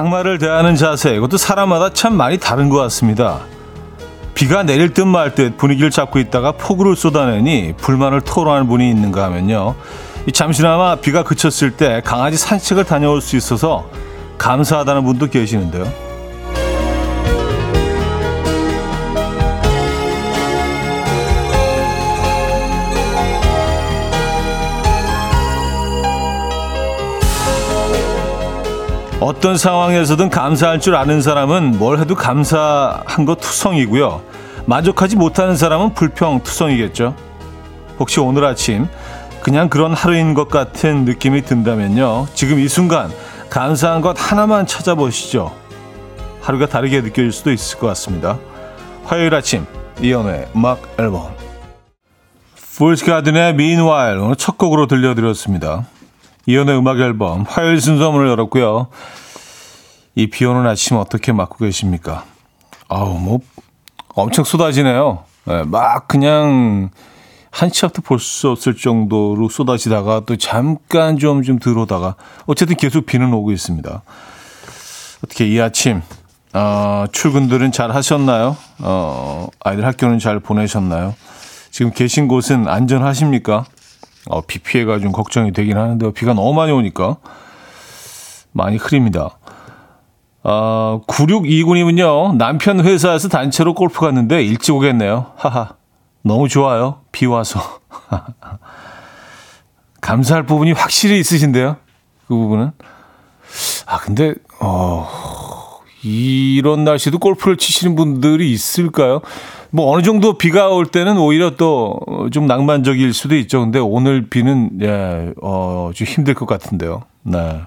장마를 대하는 자세, 이것도 사람마다 참 많이 다른 것 같습니다. 비가 내릴 듯 말 듯 분위기를 잡고 있다가 폭우를 쏟아내니 불만을 토로하는 분이 있는가 하면요. 잠시나마 비가 그쳤을 때 강아지 산책을 다녀올 수 있어서 감사하다는 분도 계시는데요. 어떤 상황에서든 감사할 줄 아는 사람은 뭘 해도 감사한 것 투성이고요. 만족하지 못하는 사람은 불평 투성이겠죠. 혹시 오늘 아침 그냥 그런 하루인 것 같은 느낌이 든다면요. 지금 이 순간 감사한 것 하나만 찾아보시죠. 하루가 다르게 느껴질 수도 있을 것 같습니다. 화요일 아침 이연의 음악 앨범 풀스 가든의 Meanwhile 오늘 첫 곡으로 들려드렸습니다. 이연의 음악 앨범 화요일 순서 문을 열었고요. 이 비 오는 아침 어떻게 맞고 계십니까? 아우 뭐 엄청 쏟아지네요. 네, 막 그냥 한 치 앞도 볼 수 없을 정도로 쏟아지다가 또 잠깐 좀 좀 들어오다가 어쨌든 계속 비는 오고 있습니다. 어떻게 이 아침 어, 출근들은 잘 하셨나요? 어, 아이들 학교는 잘 보내셨나요? 지금 계신 곳은 안전하십니까? 어, 비 피해가 좀 걱정이 되긴 하는데 비가 너무 많이 오니까 많이 흐립니다. 어, 9629님은요, 남편 회사에서 단체로 골프 갔는데 일찍 오겠네요. 하하. 너무 좋아요. 비 와서. 감사할 부분이 확실히 있으신데요. 그 부분은. 아, 근데, 어, 이런 날씨도 골프를 치시는 분들이 있을까요? 뭐 어느 정도 비가 올 때는 오히려 또 좀 낭만적일 수도 있죠. 근데 오늘 비는 예, 어, 좀 힘들 것 같은데요. 네.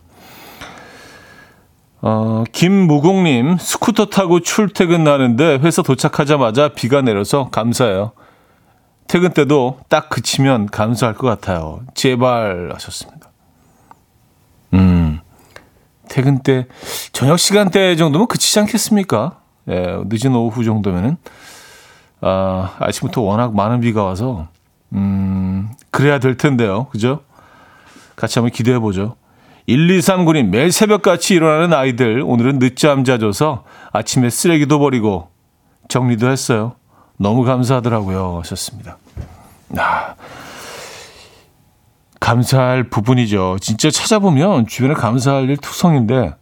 어, 김무공님, 스쿠터 타고 출퇴근 나는데 회사 도착하자마자 비가 내려서 감사해요. 퇴근 때도 딱 그치면 감사할 것 같아요. 제발 하셨습니다. 음, 퇴근 때, 저녁 시간대 정도면 그치지 않겠습니까? 예, 늦은 오후 정도면은. 아, 아침부터 워낙 많은 비가 와서, 음, 그래야 될 텐데요. 그죠? 같이 한번 기대해 보죠. 1239님, 매일 새벽같이 일어나는 아이들, 오늘은 늦잠 자줘서 아침에 쓰레기도 버리고 정리도 했어요. 너무 감사하더라고요. 하셨습니다. 아, 감사할 부분이죠. 진짜 찾아보면 주변에 감사할 일 투성인데,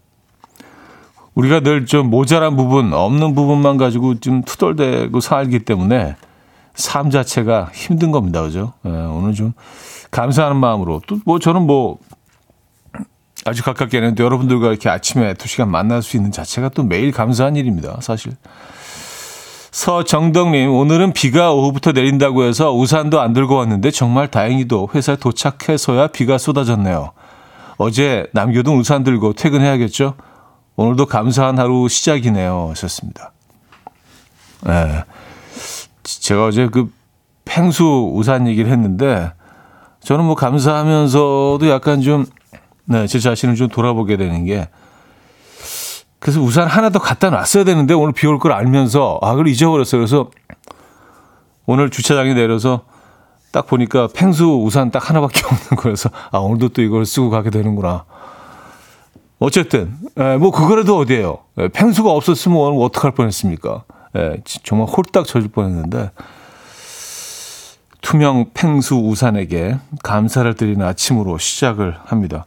우리가 늘 좀 모자란 부분, 없는 부분만 가지고 좀 투덜대고 살기 때문에 삶 자체가 힘든 겁니다. 그죠? 네, 오늘 좀 감사하는 마음으로. 또 뭐 저는 뭐 아주 가깝게는 여러분들과 이렇게 아침에 두 시간 만날 수 있는 자체가 또 매일 감사한 일입니다. 사실. 서정덕님, 오늘은 비가 오후부터 내린다고 해서 우산도 안 들고 왔는데 정말 다행히도 회사에 도착해서야 비가 쏟아졌네요. 어제 남겨둔 우산 들고 퇴근해야겠죠? 오늘도 감사한 하루 시작이네요. 하셨습니다. 네. 제가 어제 그 팽수 우산 얘기를 했는데 저는 뭐 감사하면서도 약간 좀 네, 제 자신을 좀 돌아보게 되는 게 그래서 우산 하나 더 갖다 놨어야 되는데 오늘 비 올 걸 알면서 아, 그걸 잊어버렸어요. 그래서 오늘 주차장에 내려서 딱 보니까 팽수 우산 딱 하나밖에 없는 거여서 아, 오늘도 또 이걸 쓰고 가게 되는구나. 어쨌든 에, 뭐 그거라도 어디에요. 에, 팽수가 없었으면 오늘 어떡할 뻔했습니까? 에, 정말 홀딱 젖을 뻔했는데 투명 팽수 우산에게 감사를 드리는 아침으로 시작을 합니다.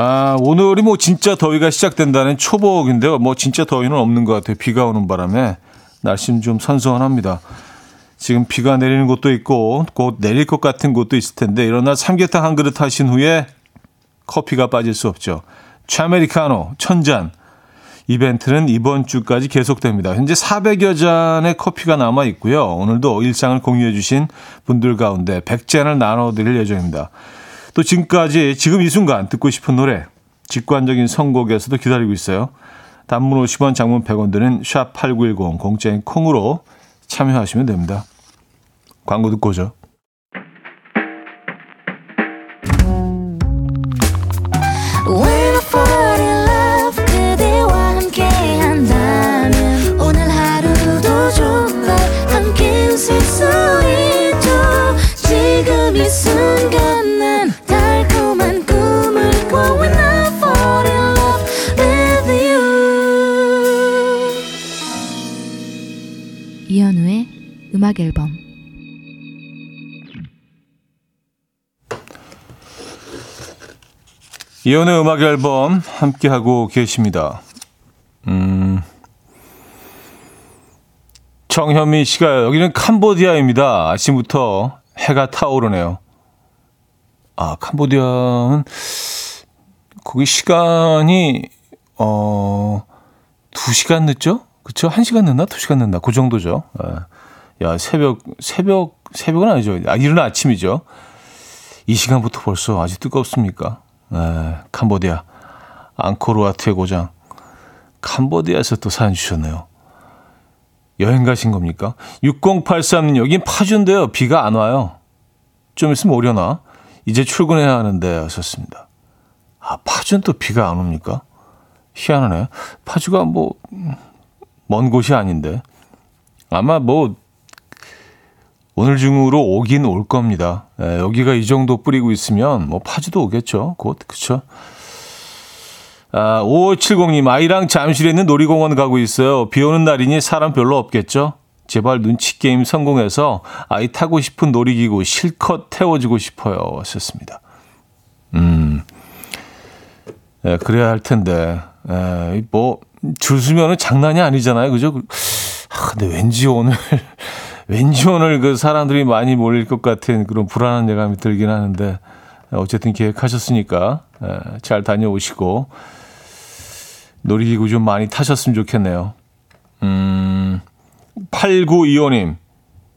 아, 오늘이 뭐 진짜 더위가 시작된다는 초복인데요. 뭐 진짜 더위는 없는 것 같아요. 비가 오는 바람에 날씨는 좀 선선합니다. 지금 비가 내리는 곳도 있고 곧 내릴 것 같은 곳도 있을 텐데 날 삼계탕 한 그릇 하신 후에 커피가 빠질 수 없죠. 차메리카노 천잔 이벤트는 이번 주까지 계속됩니다. 현재 400여 잔의 커피가 남아 있고요. 오늘도 일상을 공유해 주신 분들 가운데 100잔을 나눠 드릴 예정입니다. 또 지금까지 지금 이 순간 듣고 싶은 노래 직관적인 선곡에서도 기다리고 있어요. 단문 50원, 장문 100원 드는 샵8910 공짜인 콩으로 참여하시면 됩니다. 광고 듣고 오죠. 음악 앨범 이연의 음악 앨범 함께 하고 계십니다. 음. 정현미 씨가 여기는 캄보디아입니다. 아침부터 해가 타오르네요. 아, 캄보디아는 거기 시간이 어 2시간 늦죠? 그쵸? 1시간 늦나? 2시간 늦나? 그 정도죠. 예. 야, 새벽 새벽 새벽은 아니죠. 아, 이른 아침이죠. 이 시간부터 벌써 아주 뜨겁습니까? 네, 캄보디아 앙코르와트의 고장 캄보디아에서 또 사연 주셨네요. 여행 가신 겁니까? 6083님 여긴 파주인데요. 비가 안 와요. 좀 있으면 오려나? 이제 출근해야 하는데 하셨습니다. 아 파주는 또 비가 안 옵니까? 희한하네. 파주가 뭐 먼 곳이 아닌데 아마 뭐 오늘 중으로 오긴 올 겁니다. 예, 여기가 이 정도 뿌리고 있으면 뭐 파주도 오겠죠. 곧 그쵸? 아, 5570님 아이랑 잠실에 있는 놀이공원 가고 있어요. 비 오는 날이니 사람 별로 없겠죠? 제발 눈치 게임 성공해서 아이 타고 싶은 놀이기구 실컷 태워주고 싶어요. 하셨습니다. 음, 예, 그래야 할 텐데, 예, 뭐, 줄 서면은 장난이 아니잖아요. 그죠? 아, 근데 왠지 오늘 왠지 오늘 그 사람들이 많이 몰릴 것 같은 그런 불안한 예감이 들긴 하는데 어쨌든 계획하셨으니까 잘 다녀오시고 놀이기구 좀 많이 타셨으면 좋겠네요. 음, 8925님,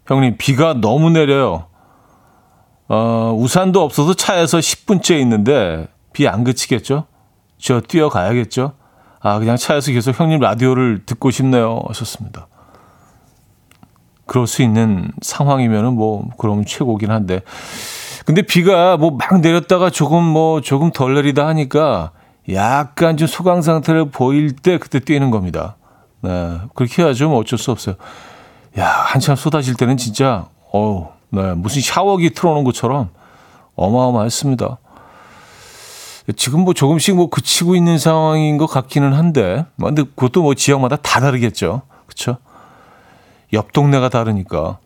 형님, 비가 너무 내려요. 어, 우산도 없어서 차에서 10분째 있는데 비 안 그치겠죠? 저 뛰어가야겠죠? 아, 그냥 차에서 계속 형님 라디오를 듣고 싶네요. 하셨습니다. 그럴 수 있는 상황이면은 뭐 그러면 최고긴 한데 근데 비가 뭐 막 내렸다가 조금 뭐 조금 덜 내리다 하니까 약간 좀 소강 상태를 보일 때 그때 뛰는 겁니다. 네. 그렇게 해야죠. 뭐 어쩔 수 없어요. 야, 한참 쏟아질 때는 진짜 어우, 네. 무슨 샤워기 틀어 놓은 것처럼 어마어마했습니다. 지금 뭐 조금씩 뭐 그치고 있는 상황인 것 같기는 한데, 뭐 근데 그것도 뭐 지역마다 다 다르겠죠. 그렇죠? 옆 동네가 다르니까.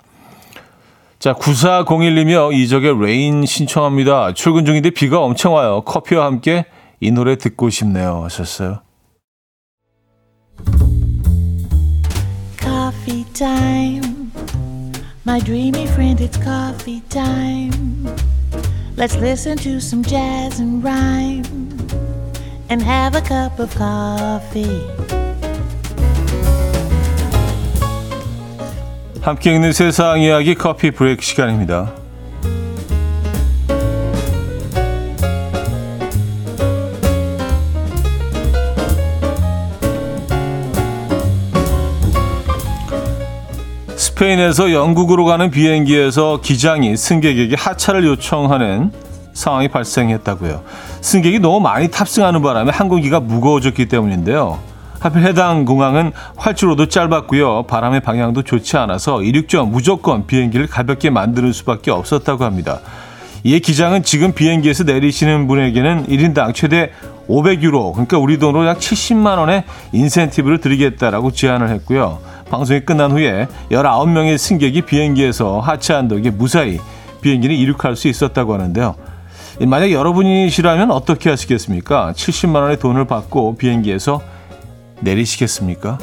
자, 9401이며 이적의 Rain 신청합니다. 출근 중인데 비가 엄청 와요. 커피와 함께 이 노래 듣고 싶네요. 하셨어요. Coffee time. My dreamy friend, it's coffee time. Let's listen to some jazz and rhyme and have a cup of coffee. 함께 읽는 세상 이야기 커피 브레이크 시간입니다. 스페인에서 영국으로 가는 비행기에서 기장이 승객에게 하차를 요청하는 상황이 발생했다고요. 승객이 너무 많이 탑승하는 바람에 항공기가 무거워졌기 때문인데요. 하필 해당 공항은 활주로도 짧았고요. 바람의 방향도 좋지 않아서 이륙전 무조건 비행기를 가볍게 만드는 수밖에 없었다고 합니다. 이에 기장은 지금 비행기에서 내리시는 분에게는 1인당 최대 500유로, 그러니까 우리 돈으로 약 70만 원의 인센티브를 드리겠다라고 제안을 했고요. 방송이 끝난 후에 19명의 승객이 비행기에서 하차한 덕에 무사히 비행기는 이륙할 수 있었다고 하는데요. 만약 여러분이시라면 어떻게 하시겠습니까? 70만 원의 돈을 받고 비행기에서 내리시겠습니까?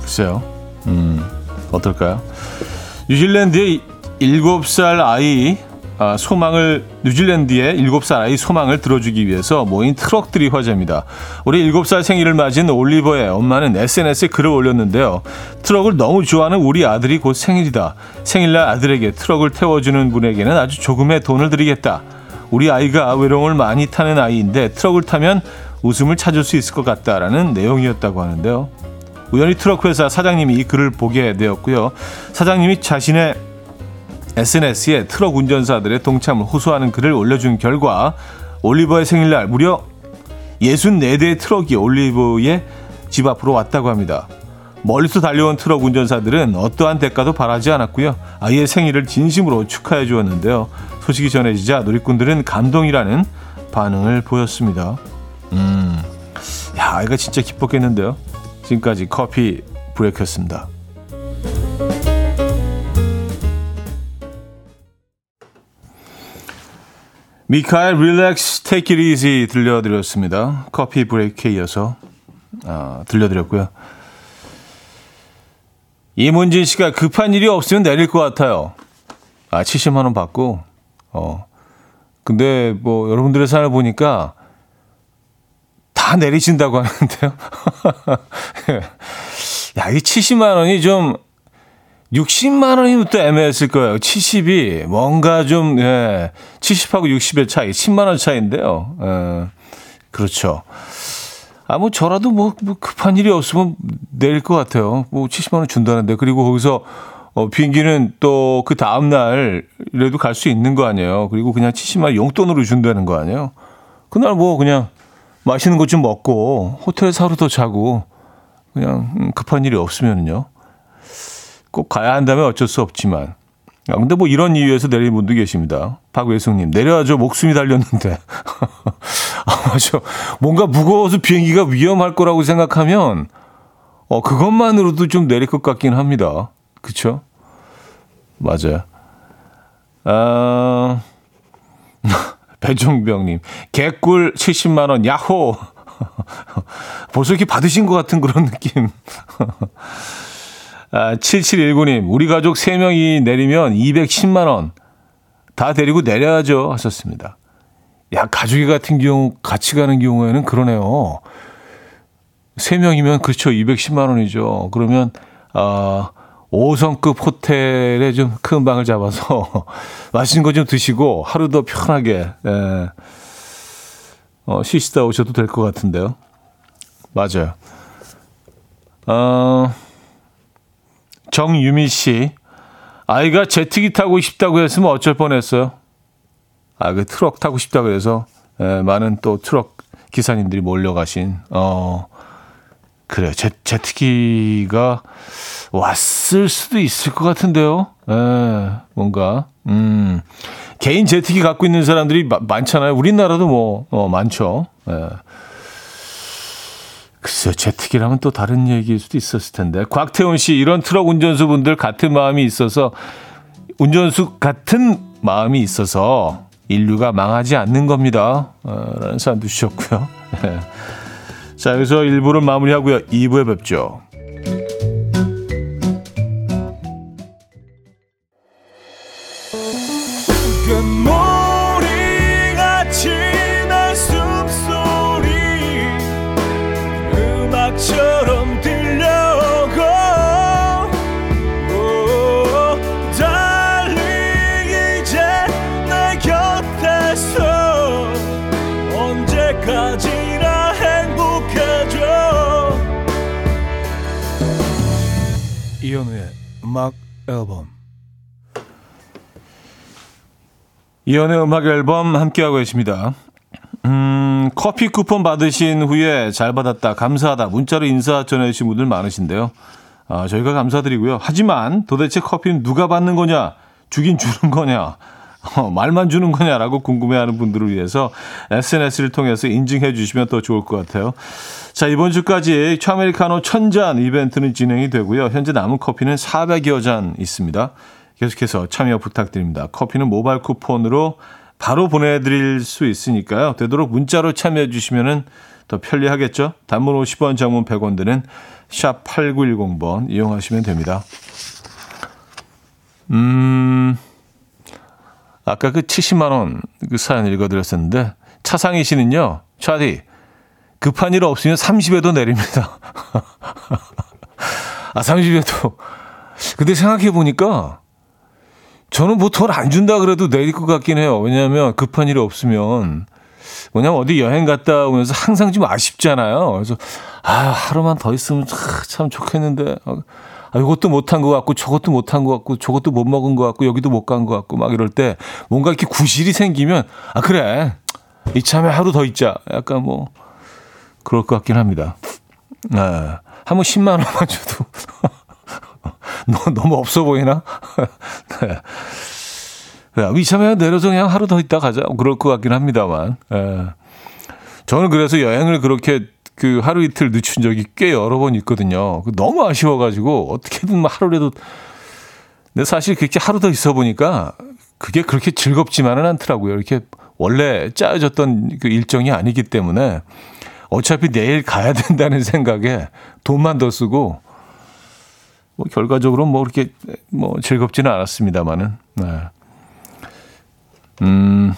글쎄요. 음, 어떨까요? 뉴질랜드의 7살 아이 아, 소망을 뉴질랜드의 7살 아이 소망을 들어주기 위해서 모인 트럭들이 화제입니다. 올해 7살 생일을 맞은 올리버의 엄마는 SNS에 글을 올렸는데요. 트럭을 너무 좋아하는 우리 아들이 곧 생일이다. 생일날 아들에게 트럭을 태워주는 분에게는 아주 조금의 돈을 드리겠다. 우리 아이가 외로움을 많이 타는 아이인데 트럭을 타면 웃음을 찾을 수 있을 것 같다라는 내용이었다고 하는데요. 우연히 트럭 회사 사장님이 이 글을 보게 되었고요. 사장님이 자신의 SNS에 트럭 운전사들의 동참을 호소하는 글을 올려준 결과 올리버의 생일날 무려 64대의 트럭이 올리버의 집 앞으로 왔다고 합니다. 멀리서 달려온 트럭 운전사들은 어떠한 대가도 바라지 않았고요. 아이의 생일을 진심으로 축하해 주었는데요. 소식이 전해지자 누리꾼들은 감동이라는 반응을 보였습니다. 음, 야, 아이가 진짜 기뻤겠는데요. 지금까지 커피 브레이크였습니다. 미카엘 잇 이지 들려드렸습니다. 커피 브레이크에 이어서 아, 들려드렸고요. 이문진 씨가 급한 일이 없으면 내릴 것 같아요. 아, 70만 원 받고 어. 근데 뭐 여러분들의 사연을 보니까 다 내리신다고 하는데요. 야, 이 70만 원이 좀 60만 원이면 또 애매했을 거예요. 70이 뭔가 좀 예, 70하고 60의 차이, 10만 원 차이인데요. 예, 그렇죠. 아, 뭐 저라도 뭐, 뭐 급한 일이 없으면 내릴 것 같아요. 뭐 70만 원 준다는데 그리고 거기서 어, 비행기는 또 그 다음 날이라도 갈 수 있는 거 아니에요. 그리고 그냥 70만 원 용돈으로 준다는 거 아니에요. 그날 뭐 그냥 맛있는 것 좀 먹고 호텔에서 하루 더 자고 그냥 음, 급한 일이 없으면요. 꼭 가야 한다면 어쩔 수 없지만. 아, 근데 뭐 이런 이유에서 내리는 분도 계십니다. 박외숙님, 내려야죠. 목숨이 달렸는데. 아, 맞아. 뭔가 무거워서 비행기가 위험할 거라고 생각하면, 어, 그것만으로도 좀 내릴 것 같긴 합니다. 그쵸? 맞아요. 아, 배종병님, 개꿀 70만원, 야호! 벌써 이렇게 받으신 것 같은 그런 느낌. 아, 7719님, 우리 가족 3명이 내리면 210만원 다 데리고 내려야죠. 하셨습니다. 야, 가족이 같은 경우, 같이 가는 경우에는 그러네요. 3명이면 그렇죠. 210만원이죠. 그러면, 아, 5성급 호텔에 좀 큰 방을 잡아서 맛있는 거 좀 드시고 하루 더 편하게, 예, 어, 쉬시다 오셔도 될 것 같은데요. 맞아요. 어, 정유미 씨. 아이가 제트기 타고 싶다고 했으면 어쩔 뻔했어요. 아, 그 트럭 타고 싶다 그래서 에, 예, 많은 또 트럭 기사님들이 몰려가신. 어, 그래요. 제, 제트기가 왔을 수도 있을 것 같은데요. 에, 예, 뭔가 음, 개인 제트기 갖고 있는 사람들이 마, 많잖아요. 우리나라도 뭐 어, 많죠. 에. 예. 글쎄요, 제트기라면 또 다른 얘기일 수도 있었을 텐데. 곽태훈 씨, 이런 트럭 운전수분들 같은 마음이 있어서, 운전수 같은 마음이 있어서 인류가 망하지 않는 겁니다. 어, 라는 사연도 주셨고요. 네. 자, 여기서 1부를 마무리하고요. 2부에 뵙죠. 음악 앨범 이연의 음악 앨범 함께하고 계십니다. 음, 커피 쿠폰 받으신 후에 잘 받았다, 감사하다, 문자로 인사 전해주신 분들 많으신데요. 아, 저희가 감사드리고요. 하지만 도대체 커피는 누가 받는 거냐, 주긴 주는 거냐, 어, 말만 주는 거냐라고 궁금해하는 분들을 위해서 SNS를 통해서 인증해 주시면 더 좋을 것 같아요. 자, 이번 주까지 차메리카노 천잔 이벤트는 진행이 되고요. 현재 남은 커피는 400여 잔 있습니다. 계속해서 참여 부탁드립니다. 커피는 모바일 쿠폰으로 바로 보내드릴 수 있으니까요. 되도록 문자로 참여해 주시면 더 편리하겠죠. 단문 50원, 장문 100원 드는 샵 8910번 이용하시면 됩니다. 음, 아까 그 70만 원 그 사연 읽어드렸었는데, 차상희 씨는요, 차디, 급한 일 없으면 30에도 내립니다. 아, 30에도. 근데 생각해 보니까 저는 뭐 돈 안 준다 그래도 내릴 것 같긴 해요. 왜냐하면 급한 일이 없으면 뭐냐면 어디 여행 갔다 오면서 항상 좀 아쉽잖아요. 그래서 아 하루만 더 있으면 참 좋겠는데 아, 이것도 못한 것 같고 저것도 못한 것 같고 저것도 못 먹은 것 같고 여기도 못 간 것 같고 막 이럴 때 뭔가 이렇게 구실이 생기면 아 그래 이참에 하루 더 있자. 약간 뭐 그럴 것 같긴 합니다. 네. 한번 10만 원만 줘도 너무 없어 보이나? 네. 이참에 내려서 그냥 하루 더 있다 가자. 그럴 것 같긴 합니다만. 네. 저는 그래서 여행을 그렇게 그 하루 이틀 늦춘 적이 꽤 여러 번 있거든요. 너무 아쉬워가지고 어떻게든 뭐 하루라도. 근데 사실 그렇게 하루 더 있어 보니까 그게 그렇게 즐겁지만은 않더라고요. 이렇게 원래 짜여졌던 그 일정이 아니기 때문에 어차피 내일 가야 된다는 생각에 돈만 더 쓰고 뭐 결과적으로 뭐 그렇게 뭐 즐겁지는 않았습니다만은 네. 음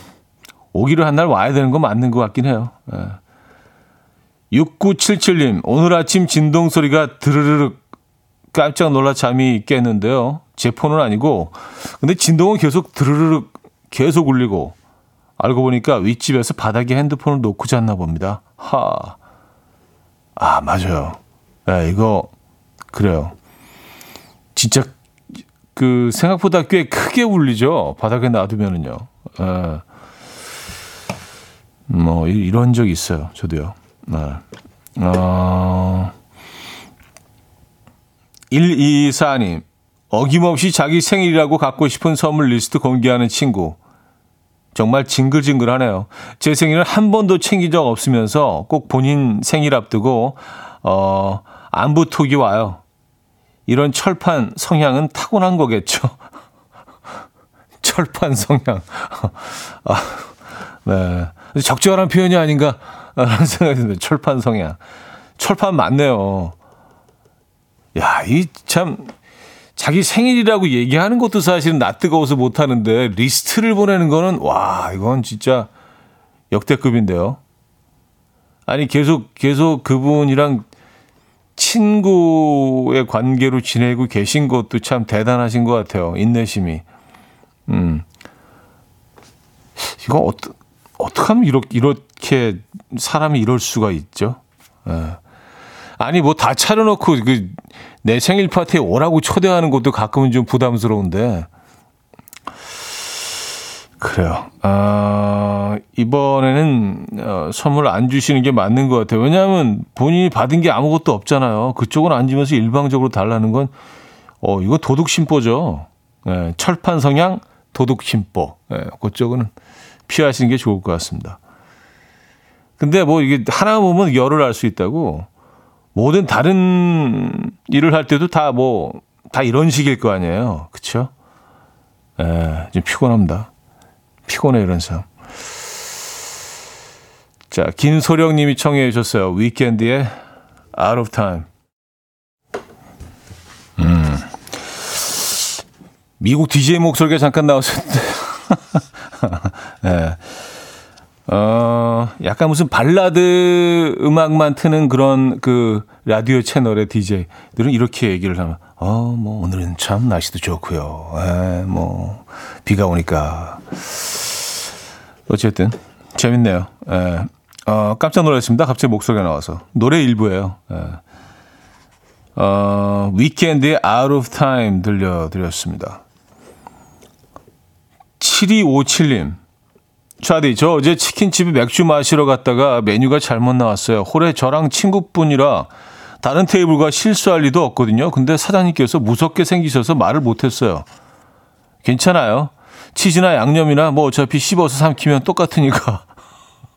오기로 한 날 와야 되는 거 맞는 것 같긴 해요. 네. 6977님 오늘 아침 진동 소리가 드르르륵 깜짝 놀라 잠이 깼는데요. 제 폰은 아니고 근데 진동은 계속 드르르륵 계속 울리고 알고 보니까 윗집에서 바닥에 핸드폰을 놓고 잤나 봅니다. 하. 아, 맞아요. 네, 이거, 그래요. 진짜, 그, 생각보다 꽤 크게 울리죠. 바닥에 놔두면은요. 네. 뭐, 이런 적 있어요. 저도요. 네. 어, 124님. 어김없이 자기 생일이라고 갖고 싶은 선물 리스트 공개하는 친구. 정말 징글징글하네요. 제 생일을 한 번도 챙긴 적 없으면서 꼭 본인 생일 앞두고 어 안부 톡이 와요. 이런 철판 성향은 타고난 거겠죠. 철판 성향. 아, 네. 적절한 표현이 아닌가 라는 생각이 듭니다. 철판 성향. 철판 맞네요. 야, 이 참 자기 생일이라고 얘기하는 것도 사실은 나 뜨거워서 못 하는데 리스트를 보내는 거는 와, 이건 진짜 역대급인데요. 아니 계속 계속 그분이랑 친구의 관계로 지내고 계신 것도 참 대단하신 것 같아요. 인내심이. 음. 이거 어떻게 어떻게 하면 이렇게 이렇게 사람이 이럴 수가 있죠? 예. 아니 뭐 다 차려놓고 그 내 생일 파티에 오라고 초대하는 것도 가끔은 좀 부담스러운데 그래요. 아, 이번에는 어, 선물 안 주시는 게 맞는 것 같아요. 왜냐하면 본인이 받은 게 아무것도 없잖아요. 그쪽은 앉으면서 일방적으로 달라는 건 어, 이거 도둑 심보죠. 예, 철판 성향 도둑 심보. 예, 그쪽은 피하시는 게 좋을 것 같습니다. 근데 뭐 이게 하나 보면 열을 알 수 있다고 모든 다른 일을 할 때도 다 뭐, 다 이런 식일 거 아니에요. 그쵸? 예, 좀 피곤합니다. 피곤해, 이런 삶. 자, 김소령 님이 청해 주셨어요. 위켄드의 Out of Time. 음. 미국 DJ 목소리가 잠깐 나왔었는데. 예. 어, 약간 무슨 발라드 음악만 트는 그런 그 라디오 채널의 DJ들은 이렇게 얘기를 하면, 어, 뭐, 오늘은 참 날씨도 좋고요. 에, 뭐, 비가 오니까. 어쨌든, 재밌네요. 에, 어, 깜짝 놀랐습니다. 갑자기 목소리가 나와서. 노래 일부예요. 에. 어, 위켄드의 Out of Time 들려드렸습니다. 7257님. 차디, 저 어제 치킨집에 맥주 마시러 갔다가 메뉴가 잘못 나왔어요. 홀에 저랑 친구분이라 다른 테이블과 실수할 리도 없거든요. 근데 사장님께서 무섭게 생기셔서 말을 못했어요. 괜찮아요. 치즈나 양념이나 뭐 어차피 씹어서 삼키면 똑같으니까.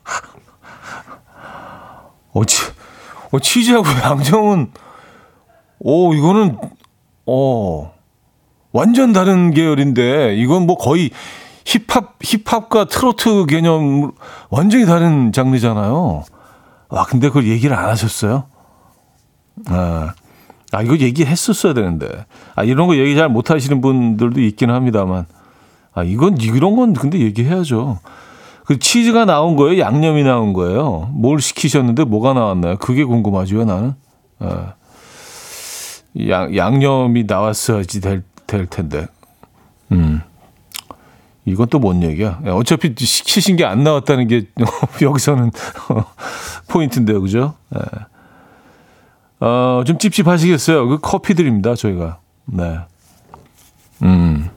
어, 치, 어, 치즈하고 양념은, 오, 이거는, 어, 완전 다른 계열인데, 이건 뭐 거의 힙합, 힙합과 트로트 개념 완전히 다른 장르잖아요. 아, 근데 그걸 얘기를 안 하셨어요? 아, 아 이거 얘기했었어야 되는데. 아, 이런 거 얘기 잘 못 하시는 분들도 있긴 합니다만. 아, 이건, 이런 건 근데 얘기해야죠. 그 치즈가 나온 거예요? 양념이 나온 거예요? 뭘 시키셨는데 뭐가 나왔나요? 그게 궁금하죠, 나는. 아, 양, 양념이 나왔어야지 될, 될 텐데. 음. 이건 또 뭔 얘기야? 어차피 시키신 게 안 나왔다는 게 여기서는 포인트인데요, 그죠? 네. 어, 좀 찝찝하시겠어요. 그 커피 드립니다, 저희가. 네. 음.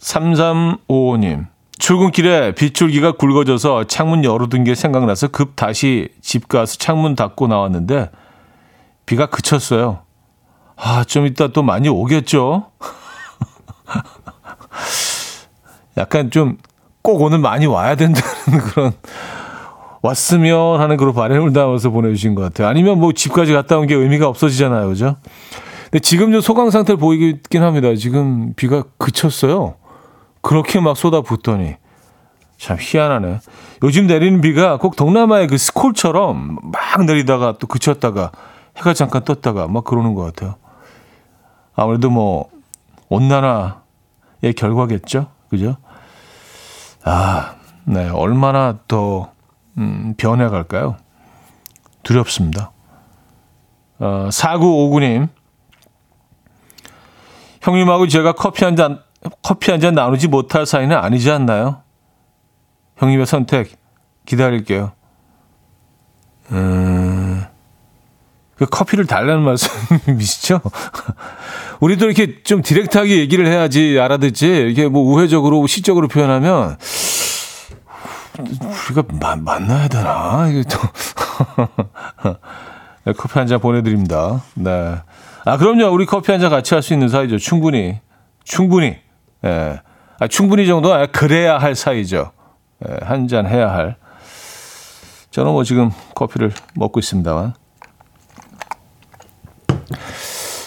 3355님. 출근길에 빗줄기가 굵어져서 창문 열어둔 게 생각나서 급 다시 집 가서 창문 닫고 나왔는데 비가 그쳤어요. 아, 좀 이따 또 많이 오겠죠? 약간 좀 꼭 오늘 많이 와야 된다는 그런 왔으면 하는 그런 바람을 담아서 보내주신 것 같아요. 아니면 뭐 집까지 갔다 온 게 의미가 없어지잖아요. 그죠? 근데 지금 좀 소강 상태를 보이긴 합니다. 지금 비가 그쳤어요. 그렇게 막 쏟아붓더니. 참 희한하네. 요즘 내리는 비가 꼭 동남아의 그 스콜처럼 막 내리다가 또 그쳤다가 해가 잠깐 떴다가 막 그러는 것 같아요. 아무래도 뭐 온난화 의 결과겠죠. 그죠? 아, 네. 얼마나 더 음, 변해갈까요? 두렵습니다. 어, 4959님. 형님하고 제가 커피 한 잔, 커피 한 잔 나누지 못할 사이는 아니지 않나요? 형님의 선택 기다릴게요. 음, 그 커피를 달라는 말씀이시죠? 우리도 이렇게 좀 디렉트하게 얘기를 해야지 알아듣지. 이게 뭐 우회적으로 시적으로 표현하면 우리가 마, 만나야 되나? 이게 또 네, 커피 한 잔 보내드립니다. 네. 아 그럼요. 우리 커피 한 잔 같이 할 수 있는 사이죠. 충분히, 충분히. 예. 아, 충분히 정도 아 그래야 할 사이죠. 예, 한잔 해야 할. 저는 뭐 지금 커피를 먹고 있습니다만.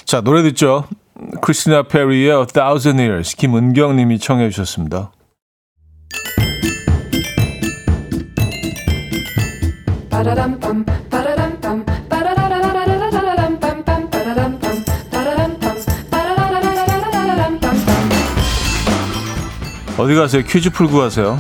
자, 노래 듣죠. 크리스티나 페리의 A Thousand Years 김은경 님이 청해 주셨습니다. 어디 가세요? 퀴즈 풀고 가세요.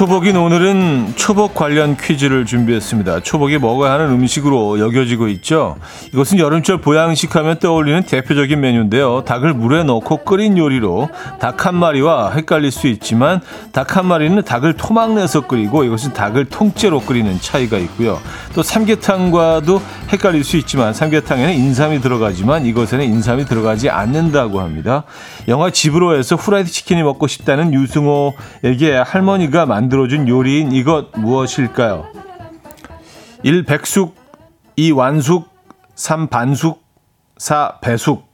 초복인 오늘은 초복 관련 퀴즈를 준비했습니다. 초복이 먹어야 하는 음식으로 여겨지고 있죠. 이것은 여름철 보양식 하면 떠올리는 대표적인 메뉴인데요. 닭을 물에 넣고 끓인 요리로 닭 한 마리와 헷갈릴 수 있지만 닭 한 마리는 닭을 토막 내서 끓이고 이것은 닭을 통째로 끓이는 차이가 있고요. 또 삼계탕과도 헷갈릴 수 있지만 삼계탕에는 인삼이 들어가지만 이것에는 인삼이 들어가지 않는다고 합니다. 영화 집으로에서 후라이드 치킨이 먹고 싶다는 유승호에게 할머니가 만 만들어준 요리인 이것 무엇일까요? 1. 백숙 2. 완숙 3. 반숙 4. 배숙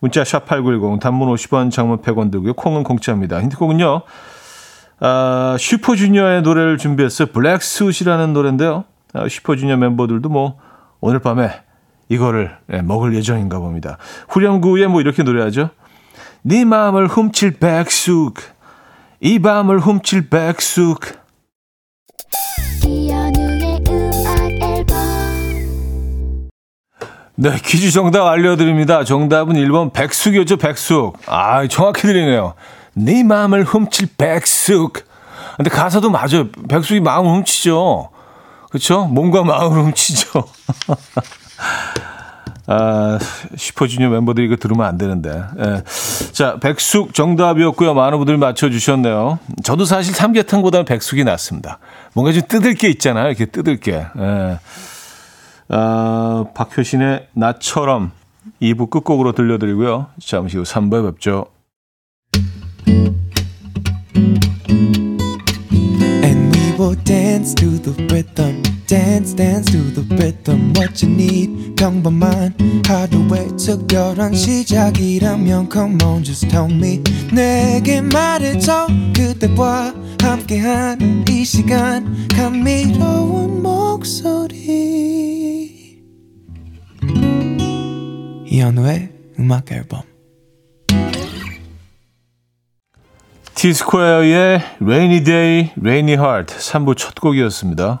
문자 샵8910 단문 50원 장문 100원 들고요. 콩은 공짜입니다. 힌트곡은요. 아, 슈퍼주니어의 노래를 준비했어요. 블랙스웃이라는 노래인데요. 아, 슈퍼주니어 멤버들도 뭐 오늘 밤에 이거를 네, 먹을 예정인가 봅니다. 후렴구에 뭐 이렇게 노래하죠. 네 마음을 훔칠 백숙 이 밤을 훔칠 백숙 네, 퀴즈 정답 알려드립니다. 정답은 1번 백숙이었죠, 백숙. 아, 정확히 들리네요. 네 마음을 훔칠 백숙. 근데 가사도 맞아요. 백숙이 마음을 훔치죠. 그렇죠? 몸과 마음을 훔치죠. 아, 슈퍼주니어 멤버들이 이거 들으면 안 되는데. 예. 자, 백숙 정답이었고요. 많은 분들이 맞춰주셨네요. 저도 사실 삼계탕보다는 백숙이 낫습니다. 뭔가 좀 뜯을 게 있잖아요. 이렇게 뜯을 게. 예. 아, 박효신의 나처럼 2부 끝곡으로 들려드리고요. 잠시 후 3부에 뵙죠. Will dance to the rhythm. Dance dance to the rhythm what you need 평범한 하루의 특별한 시작이라면 come on just tell me 내게 말해줘 그대와 함께한 이 시간 감미로운 목소리 이현우의 음악 앨범 티스코어의 Rainy Day, Rainy Heart 3부 첫 곡이었습니다.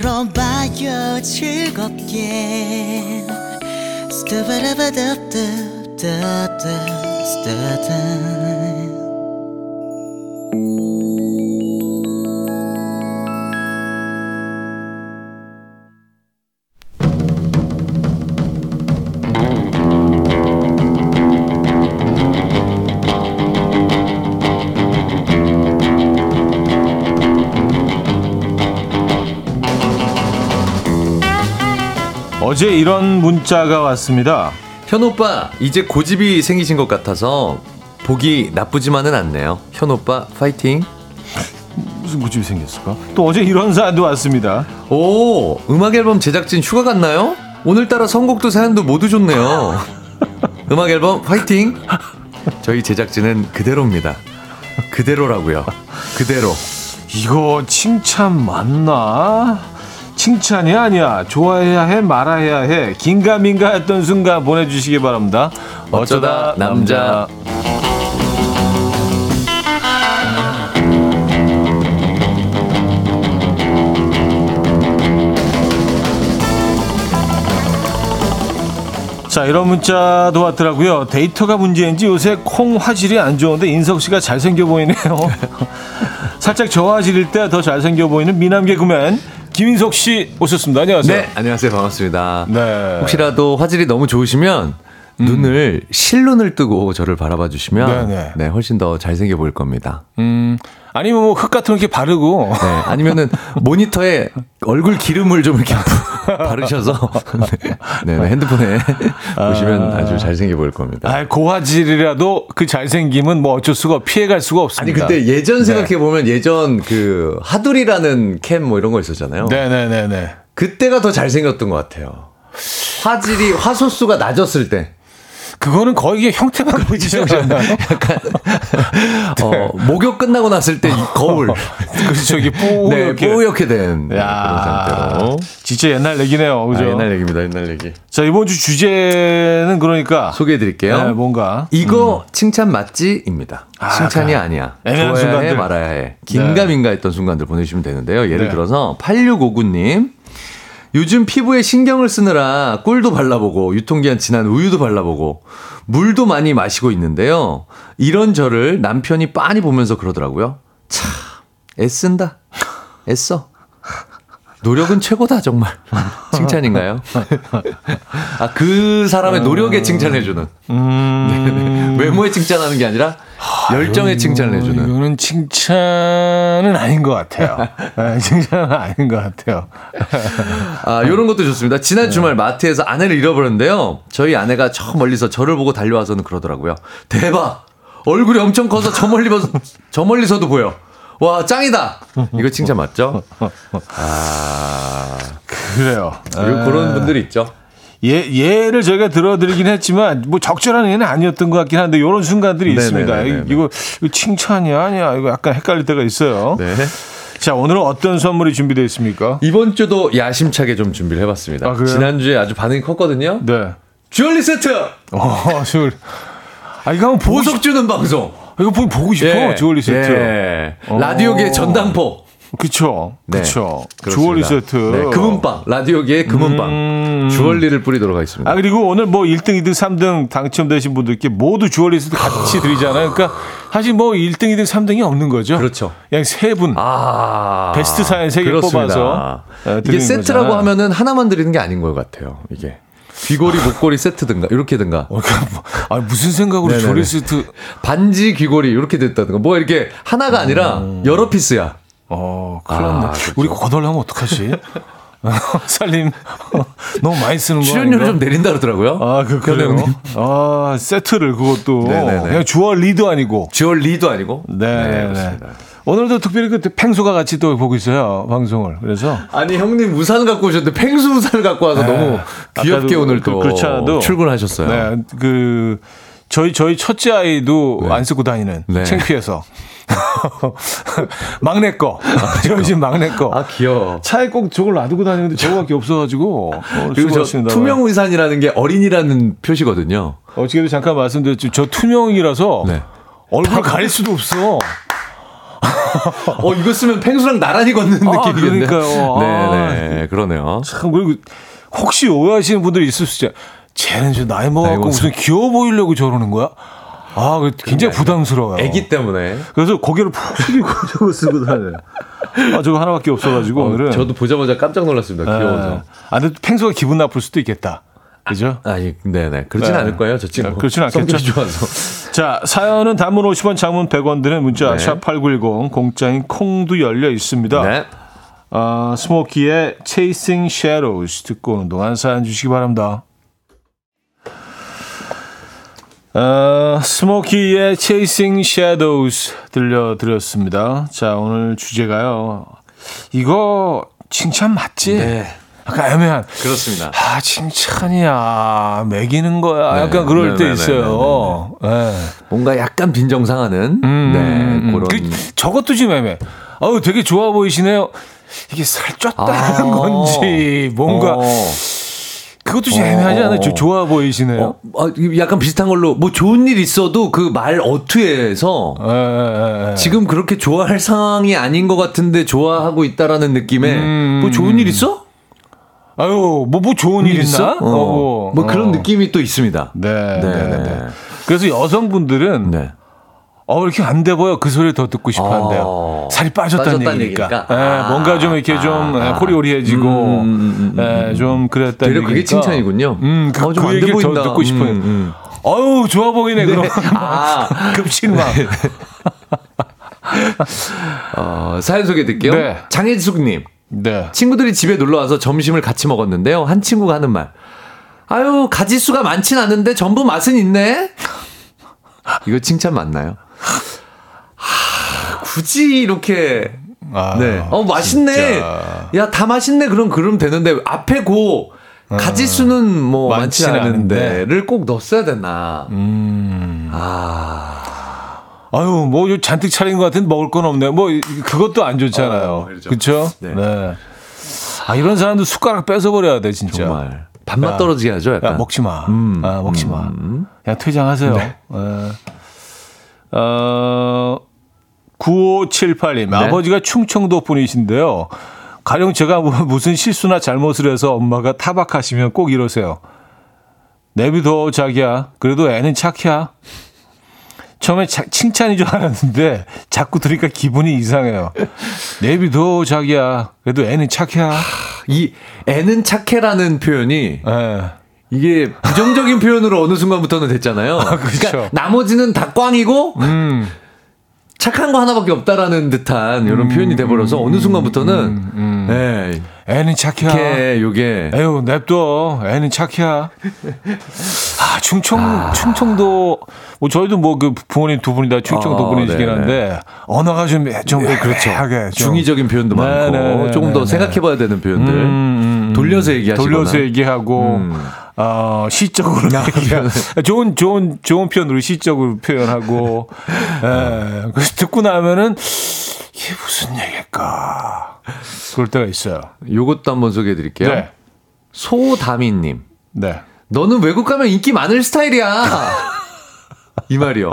들어봐요. 즐겁게 어제 이런 문자가 왔습니다. 현 오빠 이제 고집이 생기신 것 같아서 보기 나쁘지만은 않네요. 현 오빠 파이팅. 무슨 고집이 생겼을까? 또 어제 이런 사연도 왔습니다. 오 음악 앨범 제작진 휴가 갔나요? 오늘따라 선곡도 사연도 모두 좋네요. 음악 앨범 파이팅. 저희 제작진은 그대로입니다. 그대로라고요. 그대로. 이거 칭찬 맞나? 칭찬이 아니야. 좋아해야 해, 말아야 해. 긴가민가 했던 순간 보내주시기 바랍니다. 어쩌다 남자. 자, 이런 문자도 왔더라고요. 데이터가 문제인지 요새 콩 화질이 안 좋은데 인석 씨가 잘생겨 보이네요. 살짝 저화질일 때 더 잘생겨 보이는 미남 개그맨 김인석 씨 오셨습니다. 안녕하세요. 네, 안녕하세요. 반갑습니다. 네. 혹시라도 화질이 너무 좋으시면 음. 눈을 실눈을 뜨고 저를 바라봐 주시면 네네. 네. 네, 훨씬 더 잘생겨 보일 겁니다. 음. 아니면 뭐 흙 같은 거 이렇게 바르고 네, 아니면은 모니터에 얼굴 기름을 좀 이렇게 바르셔서 네, 네, 핸드폰에 보시면 아. 아주 잘생겨 보일 겁니다. 아, 고화질이라도 그 잘생김은 뭐 어쩔 수가 피해갈 수가 없습니다. 아니 근데 예전 네. 생각해 보면 예전 그 하두리라는 캠 뭐 이런 거 있었잖아요. 네, 네, 네, 네. 그때가 더 잘생겼던 것 같아요. 화질이 화소수가 낮았을 때. 그거는 거의 형태만 보이잖아요. 약간 어, 목욕 끝나고 났을 때 거울. 그렇죠. 이게 뿌옇게 네, 뿌옇게 된 야, 그런 상태로. 진짜 옛날 얘기네요. 그죠? 아, 옛날 얘기입니다. 옛날 얘기. 자, 이번 주 주제는 그러니까 소개해 드릴게요. 네, 뭔가 이거 음. 칭찬 맞지입니다. 아, 칭찬이 아 니야. 좋아야 순간들. 해 말아야 해. 긴가민가 했던 순간들 보내주시면 되는데요. 예를 네. 들어서 8659님 요즘 피부에 신경을 쓰느라 꿀도 발라보고 유통기한 지난 우유도 발라보고 물도 많이 마시고 있는데요. 이런 저를 남편이 빤히 보면서 그러더라고요. 참 애쓴다. 애써. 노력은 최고다 정말 칭찬인가요? 아 그 사람의 노력에 칭찬해주는 음... 외모에 칭찬하는 게 아니라 열정에 칭찬을 해주는. 이거는 칭찬은 아닌 것 같아요. 네, 칭찬은 아닌 것 같아요. 아, 요런 것도 좋습니다. 지난 주말 마트에서 아내를 잃어버렸는데요. 저희 아내가 저 멀리서 저를 보고 달려와서는 그러더라고요. 대박! 얼굴이 엄청 커서 저 멀리, 저 멀리서도 보여. 와, 짱이다! 이거 칭찬 맞죠? 아. 그래요. 그런 분들이 있죠. 예, 예를 저희가 들어드리긴 했지만 뭐 적절한 예는 아니었던 것 같긴 한데 이런 순간들이 네네네네. 있습니다. 이거, 이거 칭찬이야 아니야 이거 약간 헷갈릴 때가 있어요. 네. 자 오늘은 어떤 선물이 준비되어 있습니까? 이번 주도 야심차게 좀 준비를 해봤습니다. 아, 지난주에 아주 반응이 컸거든요. 네. 주얼리 세트. 어, 주얼. 아 이거 한번 보석 주는 방송. 이거 보고 싶어 예. 주얼리 세트. 예. 어. 라디오계 전당포. 그쵸. 네. 그쵸. 주얼리 세트. 네. 금은빵. 라디오계의 금은빵. 음. 주얼리를 뿌리도록 하겠습니다. 아, 그리고 오늘 뭐 1등, 2등, 3등 당첨되신 분들께 모두 주얼리 세트 같이 드리잖아요. 그러니까 사실 뭐 1등, 2등, 3등이 없는 거죠. 그렇죠. 그냥 세 분. 아. 베스트 사연 세개 뽑아서. 네, 이게 세트라고 거잖아. 하면은 하나만 드리는 게 아닌 것 같아요. 이게. 귀걸이, 목걸이 세트든가, 이렇게든가. 어, 아, 무슨 생각으로 주얼리 세트. 반지, 귀걸이, 이렇게 됐다든가. 뭐 이렇게 하나가 아니라 음. 여러 피스야. 어, 큰일 났네. 아, 그렇죠. 우리 거덜나면 어떡하지? 살림 너무 많이 쓰는 거 출연료를 좀 내린다 그러더라고요. 아, 그 그래요? 아, 세트를 그것도 네네네. 그냥 주얼 리도 아니고 주얼 리도 아니고. 네, 네. 오늘도 특별히 그 팽수가 같이 또 보고 있어요 방송을 그래서 아니 형님 우산 갖고 오셨는데 팽수 우산을 갖고 와서 네. 너무 귀엽게 오늘 또 그, 그렇지 않아도 출근하셨어요. 네, 그 저희 저희 첫째 아이도 네. 안 쓰고 다니는 네. 창피해서 막내 거. 아, 저희 집 막내 거. 아, 귀여워. 차에 꼭 저걸 놔두고 다니는데 저거밖에 없어가지고. 어, 그리고 저 투명 의산이라는 게 어린이라는 표시거든요. 어저께도 잠깐 말씀드렸죠. 저 투명이라서 네. 얼굴 가릴 수도 없어. 어, 이거 쓰면 펭수랑 나란히 걷는 아, 느낌이겠네요. 그러니까요. 네네. 아, 그러네요. 참, 그리고 혹시 오해하시는 분들이 있을 수 있죠. 쟤는 저 나이 먹었고 무슨 귀여워 보이려고 저러는 거야? 아, 굉장히 부담스러워요. 애기 때문에. 그래서 고개를 푹 숙이고 저거 쓰고 다녀요. 아, 저거 하나밖에 없어가지고 어, 오늘은. 저도 보자마자 깜짝 놀랐습니다. 귀여워서. 아, 근데 펭수가 기분 나쁠 수도 있겠다. 그죠? 아, 니 네네. 그렇진 네. 않을 거예요, 저 친구. 그렇진 않겠죠. 좋아서. 자, 사연은 단문 50원, 장문 100원 드는 문자, 네. 샵8910, 공짜인 콩도 열려 있습니다. 네. 아, 스모키의 Chasing Shadows 듣고 오는 동안 사연 주시기 바랍니다. 어, 스모키의 Chasing Shadows 들려드렸습니다. 자, 오늘 주제가요. 이거 칭찬 맞지? 네. 약간 애매한. 그렇습니다. 아, 칭찬이야. 매기는 거야. 네. 약간 그럴 네, 때 네, 네 있어요. 네, 네, 뭔가 약간 빈정상하는. 음, 네, 음, 그런. 그, 저것도 좀 애매. 어우, 되게 좋아 보이시네요. 이게 살 쪘다는 아~ 건지, 뭔가. 어. 그것도 좀 애매하지 않아요? 어. 좋아 보이시네요. 어, 어, 약간 비슷한 걸로 뭐 좋은 일 있어도 그 말 어투에서 에, 에, 에. 지금 그렇게 좋아할 상황이 아닌 것 같은데 좋아하고 있다라는 느낌에 음, 뭐 좋은 일 있어? 아유 뭐뭐 좋은 일 있나? 어, 어, 뭐 그런 느낌이 또 있습니다. 네, 네, 네. 네. 그래서 여성분들은 네. 어, 이렇게 안 돼 보여. 그 소리 더 듣고 싶어 한대요. 어, 살이 빠졌다는, 빠졌다는 얘기니까. 얘기니까? 아, 뭔가 좀 이렇게 아, 좀 아, 호리호리해지고, 음, 음, 음, 예, 좀 그랬다는 얘기니까. 그게 칭찬이군요. 음, 그, 어, 그 얘기를 더 듣고 싶어요. 음, 음. 어유 좋아 보이네, 네. 그럼. 아. 급식 막. 어, 사연 소개 드릴게요. 네. 장혜숙님. 네. 친구들이 집에 놀러 와서 점심을 같이 먹었는데요. 한 친구가 하는 말. 아유, 가지수가 많진 않은데 전부 맛은 있네? 이거 칭찬 맞나요? 굳이 이렇게 아, 네. 어 맛있네. 야다 맛있네. 그럼 그럼 되는데 앞에 고 가지수는 뭐 많지 않은데를 꼭 넣었어야 되나. 음. 아. 아유, 뭐 잔뜩 차린 것 같은데 먹을 건 없네. 뭐 그것도 안 좋잖아요. 어, 그렇죠? 네. 네. 아 이런 사람도 숟가락 뺏어 버려야 돼 진짜. 정말. 밥맛 떨어지게 하죠. 약간. 야, 먹지 마. 음. 아, 먹지 마. 음. 그냥 퇴장하세요. 네. 네. 어, 9578님, 네? 아버지가 충청도 분이신데요. 가령 제가 뭐 무슨 실수나 잘못을 해서 엄마가 타박하시면 꼭 이러세요. 내비둬, 자기야. 그래도 애는 착해야. 처음에 자, 칭찬인 줄 알았는데 자꾸 들으니까 기분이 이상해요. 내비둬, 자기야. 그래도 애는 착해야. 이 애는 착해라는 표현이 네. 이게 부정적인 표현으로 어느 순간부터는 됐잖아요. 아, 그렇죠. 그러니까 나머지는 다 꽝이고 음. 착한 거 하나밖에 없다라는 듯한 이런 음, 표현이 돼버려서 어느 순간부터는 음, 음. 에 애는 착해. 요게 에휴 냅둬. 애는 착해. 아 충청 아. 충청도 뭐 저희도 뭐 그 부모님 두 분이 다 충청도 어, 분이시긴 한데 언어가 좀좀 좀 네, 그렇죠. 좀. 중의적인 표현도 많고 네네, 조금 더 생각해봐야 되는 표현들 음, 음, 돌려서 얘기하시거나 돌려서 얘기하고. 어, 시적으로 좋은 좋은 좋은 표현으로 시적으로 표현하고 예. 그래서 듣고 나면은 이게 무슨 얘기일까 그럴 때가 있어요. 요것도 한번 소개해 드릴게요. 네. 소다미님. 네. 너는 외국 가면 인기 많을 스타일이야. 이 말이요.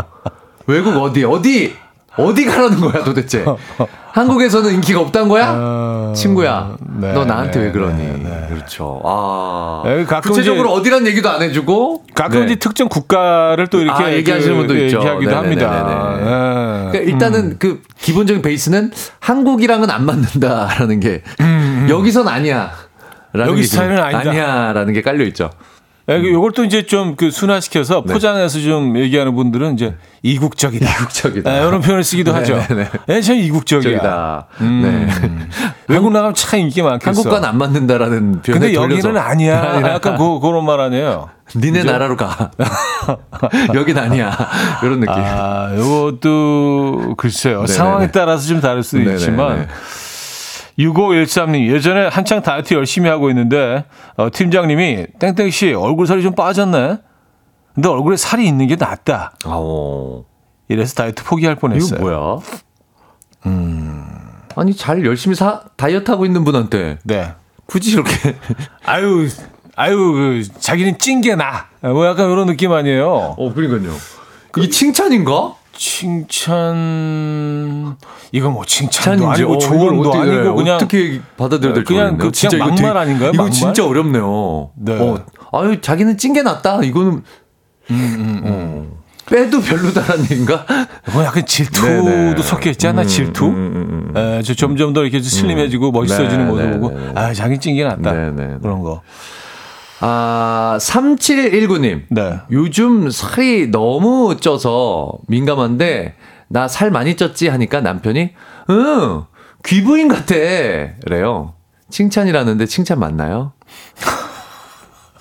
외국 어디 어디 어디 가라는 거야 도대체? 한국에서는 인기가 없단 거야? 어... 친구야, 네, 너 나한테 네, 왜 그러니? 네, 네. 그렇죠. 아, 네, 구체적으로 어디란 얘기도 안 해주고 가끔 이제 특정 국가를 또 이렇게 아, 얘기하시는 분도 그, 있죠. 얘기하기도 합니다. 그러니까 일단은 음. 그 기본적인 베이스는 한국이랑은 안 맞는다라는 게 음, 음. 여기선 아니야. 여기 스타일은 아니다. 아니야라는 게 깔려 있죠. 예, 그 요걸 또 이제 좀 그 순화시켜서 네. 포장해서 좀 얘기하는 분들은 이제 이국적이다. 이국적이다. 네, 이런 표현을 쓰기도 하죠. 네, 네. 참 이국적이다. 음. 네. 외국 나가면 참 인기 많겠어. 한국과는 안 맞는다라는 표현. 근데 여기는 돌려서. 아니야. 약간 그, 그런 말 아니에요. 니네 그죠? 나라로 가. 여긴 아니야. 이런 느낌. 아, 요것도 글쎄요. 네네네. 상황에 따라서 좀 다를 수도 네네네. 있지만 6513님, 예전에 한창 다이어트 열심히 하고 있는데, 어, 팀장님이, 땡땡씨, 얼굴 살이 좀 빠졌네? 근데 얼굴에 살이 있는 게 낫다. 오. 이래서 다이어트 포기할 뻔했어요. 이거 뭐야? 음. 아니, 잘 열심히 사, 다이어트 하고 있는 분한테. 네. 굳이 이렇게. 아유, 아유, 그, 자기는 찐 게 나. 뭐 약간 이런 느낌 아니에요? 어, 그러니까요. 이 칭찬인가? 칭찬 이거 뭐 칭찬도 아니고 조언도 어떻게, 아니고 그냥 어떻게 받아들여야 될지 그냥 그 진짜 막말 되게, 아닌가요? 이거 막말? 진짜 어렵네요. 네. 어, 아유 자기는 찐게 낫다. 이거는 음, 음, 음. 어. 빼도 별로다라는 얘기인가? 뭐 약간 질투도 네네. 네. 섞여 있지 않나? 음, 질투? 음, 음, 음. 에, 저 점점 더 이렇게 슬림해지고 멋있어지는 네, 모습 네, 보고 네, 아 자기 찐게 낫다. 그런 거. 아, 3719님. 네. 요즘 살이 너무 쪄서 민감한데, 나 살 많이 쪘지? 하니까 남편이, 응, 귀부인 같아. 그래요. 칭찬이라는데 칭찬 맞나요?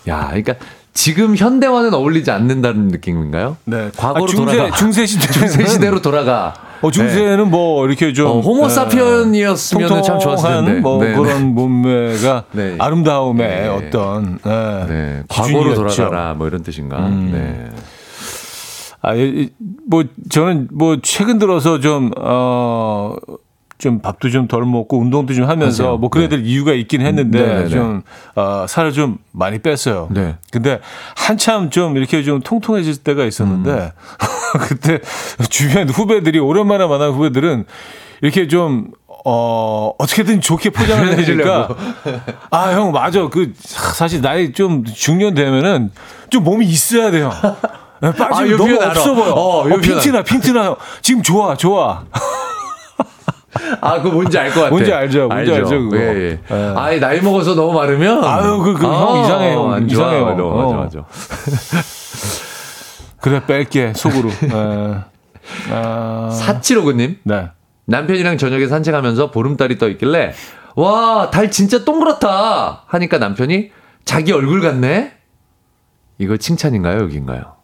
야, 그러니까 지금 현대화는 어울리지 않는다는 느낌인가요? 네. 과거로 아, 중세, 돌아가. 중세 시대. 중세 시대로 돌아가. 어, 중세는 네. 뭐 이렇게 좀 어, 호모사피언이었으면 참 좋았을 텐데. 뭐 네. 그런 몸매가 네. 아름다움의 네. 어떤 네. 네. 과거로 돌아가라 뭐 이런 뜻인가. 음. 네. 아, 뭐 저는 뭐 최근 들어서 좀 어. 좀 밥도 좀 덜 먹고 운동도 좀 하면서 맞아요. 뭐 그래야 될 네. 이유가 있긴 했는데 네네네. 좀 어, 살을 좀 많이 뺐어요. 네. 근데 한참 좀 이렇게 좀 통통해질 때가 있었는데 음. 그때 주변 후배들이 오랜만에 만난 후배들은 이렇게 좀 어, 어떻게든 좋게 포장을 해주니까. 아, 형, 맞아. 그, 사실 나이 좀 중년 되면은 좀 몸이 있어야 돼요. 빠지면 아, 너무 없어 보여. 어, 어 핀트나, 핀트나. 지금 좋아, 좋아. 아, 그거 뭔지 알 것 같아. 뭔지 알죠. 뭔지 알죠. 알죠 그거. 예, 예. 예. 아예 나이 먹어서 너무 마르면. 아유, 그, 그, 아, 형 이상해, 형. 안 이상해요. 맞아, 맞아, 맞아. 그래, 뺄게, 속으로. 아... 4759님. 네. 남편이랑 저녁에 산책하면서 보름달이 떠 있길래, 와, 달 진짜 동그랗다! 하니까 남편이 자기 얼굴 같네? 이거 칭찬인가요, 여기인가요?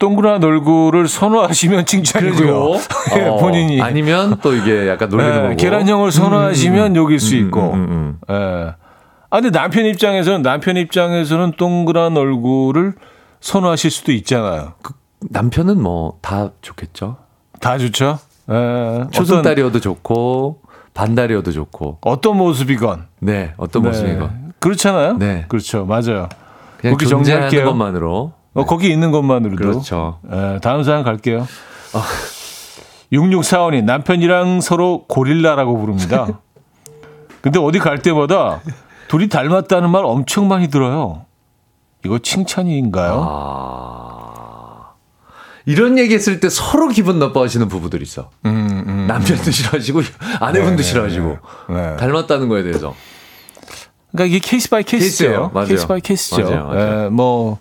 음. 동그란 얼굴을 선호하시면 칭찬이고요. 예, 어, 본인이 아니면 또 이게 약간 놀리는 예, 거고. 계란형을 선호하시면 음, 음, 여길 수 음, 있고. 음, 음, 음, 예. 아 근데 남편 입장에서는 남편 입장에서는 동그란 얼굴을 선호하실 수도 있잖아요. 그, 남편은 뭐 다 좋겠죠. 다 좋죠. 예. 초승달이어도 좋고 반달이어도 좋고 어떤 모습이건. 네, 어떤 네. 모습이건. 그렇잖아요. 네, 그렇죠, 맞아요. 그냥 존재하는 것만으로. 어, 거기 있는 것만으로도. 그렇죠. 예, 다음 사연 갈게요. 어, 6645님, 남편이랑 서로 고릴라라고 부릅니다. 근데 어디 갈 때마다 둘이 닮았다는 말 엄청 많이 들어요. 이거 칭찬인가요? 아... 이런 얘기 했을 때 서로 기분 나빠하시는 부부들 있어. 음, 음, 남편도 싫어하시고 아내분도 네, 싫어하시고 네, 네. 닮았다는 거에 대해서. 그러니까 이게 case by case예요. case by case죠. 맞아요, 맞아요. 예, 뭐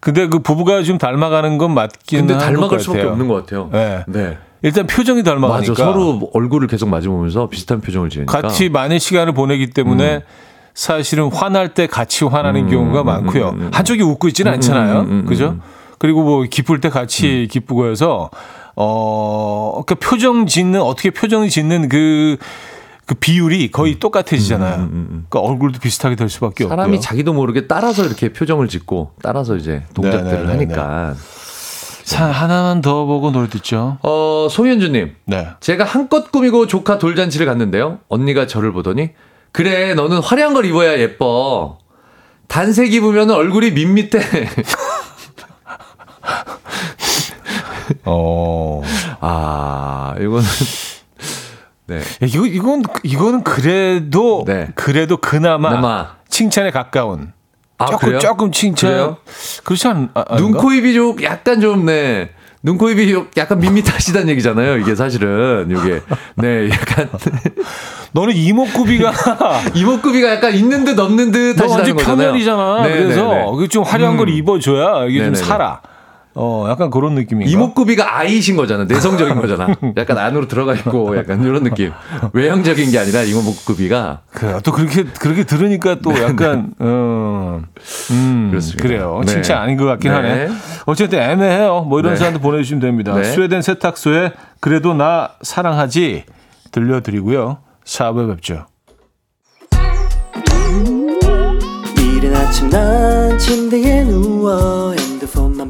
근데 그 부부가 좀 닮아가는 건 맞긴 근데 닮아갈 수밖에 없는 것 같아요. 네. 네. 일단 표정이 닮아가니까 맞아, 서로 얼굴을 계속 마주보면서 비슷한 표정을 지으니까 같이 많은 시간을 보내기 때문에 음. 사실은 화날 때 같이 화나는 음, 경우가 음, 많고요. 음, 음. 한쪽이 웃고 있지는 않잖아요. 그죠? 그리고 뭐 기쁠 때 같이 기쁘고 해서 어, 그 표정 짓는 어떻게 표정 짓는 그 그 비율이 거의 음. 똑같아지잖아요. 음, 음, 음, 음. 그러니까 얼굴도 비슷하게 될 수밖에 없고요. 사람이 자기도 모르게 따라서 이렇게 표정을 짓고 따라서 이제 동작들을 네네네네. 네, 네, 하니까. 자, 하나만 더 보고 노래 듣죠. 어, 송현주님. 네. 제가 한껏 꾸미고 조카 돌잔치를 갔는데요. 언니가 저를 보더니, 그래, 너는 화려한 걸 입어야 예뻐. 단색 입으면 얼굴이 밋밋해. 어. 아, 이거는. 네. 이거 이건 이거는 그래도 네. 그래도 그나마, 그나마. 칭찬에 가까운. 아, 조금 그래요? 조금 칭찬. 그래요? 그렇지 않, 아, 눈, 코, 입이 좀 약간 좀 네. 눈, 코, 입이 약간 밋밋하시다는 얘기잖아요. 이게 사실은. 이게. 네, 약간. 너는 이목구비가. 이목구비가 약간 있는 듯 없는 듯 하시다는 거잖아요. 표면이잖아. 네, 그래서 네, 네. 좀 화려한 음. 걸 입어줘야 이게. 좀 살아. 어, 약간 그런 느낌인가? 이목구비가 아이신 거잖아. 내성적인 거잖아. 약간 안으로 들어가 있고 약간 이런 느낌. 외형적인 게 아니라 이목구비가. 그, 또 그렇게, 그렇게 들으니까 또 네, 약간, 네. 어, 음, 그렇습니다. 그래요. 네. 칭찬 아닌 것 같긴 네. 하네. 어쨌든 애매해요. 뭐 이런 네. 사연도 보내주시면 됩니다. 네. 스웨덴 세탁소에 그래도 나 사랑하지 들려드리고요. 샤브에 뵙죠. 이른 아침 난 침대에 누워 핸드폰만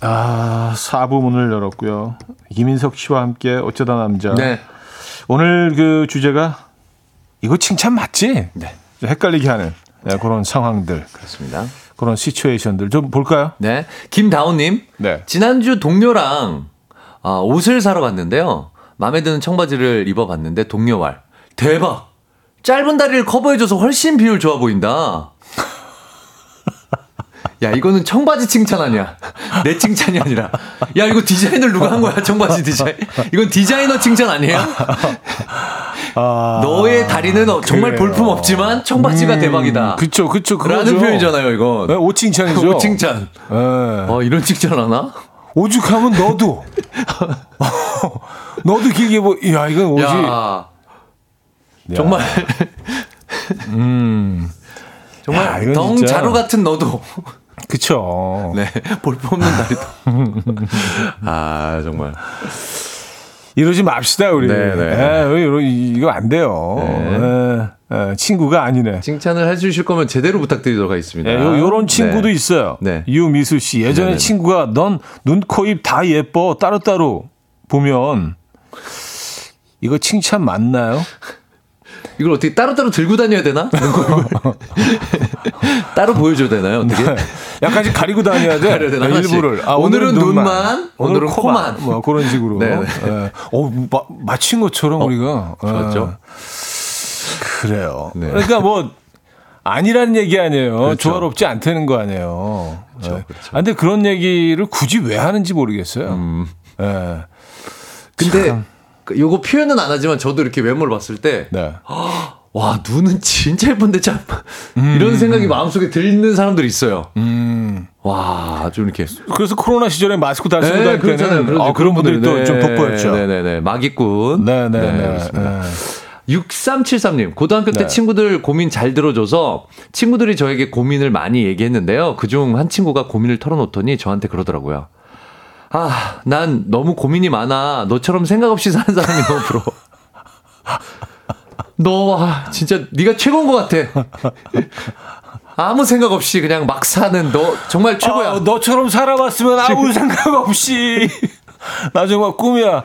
아, 4부 문을 열었고요. 이민석 씨와 함께 어쩌다 남자. 네. 오늘 그 주제가 이거 칭찬 맞지? 네. 헷갈리게 하는 네, 그런 상황들. 그렇습니다. 그런 시츄에이션들 좀 볼까요? 네. 김다운님. 네. 지난주 동료랑 아, 옷을 사러 갔는데요. 마음에 드는 청바지를 입어봤는데 동료 말. 대박! 짧은 다리를 커버해줘서 훨씬 비율 좋아 보인다. 야, 이거는 청바지 칭찬 아니야. 내 칭찬이 아니라. 야, 이거 디자인을 누가 한 거야, 청바지 디자인. 이건 디자이너 칭찬 아니에요? 아, 너의 다리는 정말 그래요. 볼품 없지만 청바지가 음, 대박이다. 그쵸, 그쵸, 그거죠. 라는 표현이잖아요, 이거. 네, 오칭찬이죠. 오칭찬. 네. 어, 이런 칭찬 하나? 오죽하면 너도. 너도 길게 뭐, 야, 이건 오지. 야, 정말. 음. 정말 야, 덩 자루 같은 너도. 그쵸. 네. 볼품 없는 다리도. 아, 정말. 이러지 맙시다, 우리. 네네. 에, 이거 안 돼요. 네. 에, 친구가 아니네. 칭찬을 해주실 거면 제대로 부탁드리도록 하겠습니다. 네, 요, 런 친구도 네. 있어요. 네. 유미수 씨. 예전에 네네. 친구가 넌 눈, 코, 입 다 예뻐. 따로따로 보면 이거 칭찬 맞나요? 이걸 어떻게 따로따로 들고 다녀야 되나? 따로 보여줘야 되나요? 어떻게? 네. 약간씩 가리고 다녀야 돼. 가려야 되나? 네, 일부를. 아, 오늘은, 오늘은 눈만, 눈만, 오늘은 코만. 코만. 뭐 그런 식으로. 네. 네. 어, 마, 맞힌 것처럼 어, 우리가. 좋았죠. 아, 그래요. 네. 그러니까 뭐 아니라는 얘기 아니에요. 그렇죠. 조화롭지 않다는 거 아니에요. 그렇죠. 네. 그렇죠. 아, 근데 그런 얘기를 굳이 왜 하는지 모르겠어요. 음. 네. 근데 참. 그 요거 표현은 안 하지만 저도 이렇게 외모를 봤을 때 네. 와 눈은 진짜 예쁜데 참 음. 이런 생각이 마음속에 들는 사람들이 있어요. 음. 와좀 이렇게 그래서 코로나 시절에 마스크 다 쓰고 네, 다닐 때는 그렇죠. 아, 그런 분들이 네, 또좀 돋보였죠. 네네네 마기꾼. 네네네. 네, 네. 6373님, 고등학교 때 네. 친구들 고민 잘 들어줘서 친구들이 저에게 고민을 많이 얘기했는데요. 그중 한 친구가 고민을 털어놓더니 저한테 그러더라고요. 아, 난 너무 고민이 많아. 너처럼 생각 없이 사는 사람이 너무 부러워. 너, 아, 진짜 네가 최고인 것 같아. 아무 생각 없이 그냥 막 사는 너 정말 최고야. 어, 너처럼 살아봤으면 아무 생각 없이. 나 정말 꿈이야.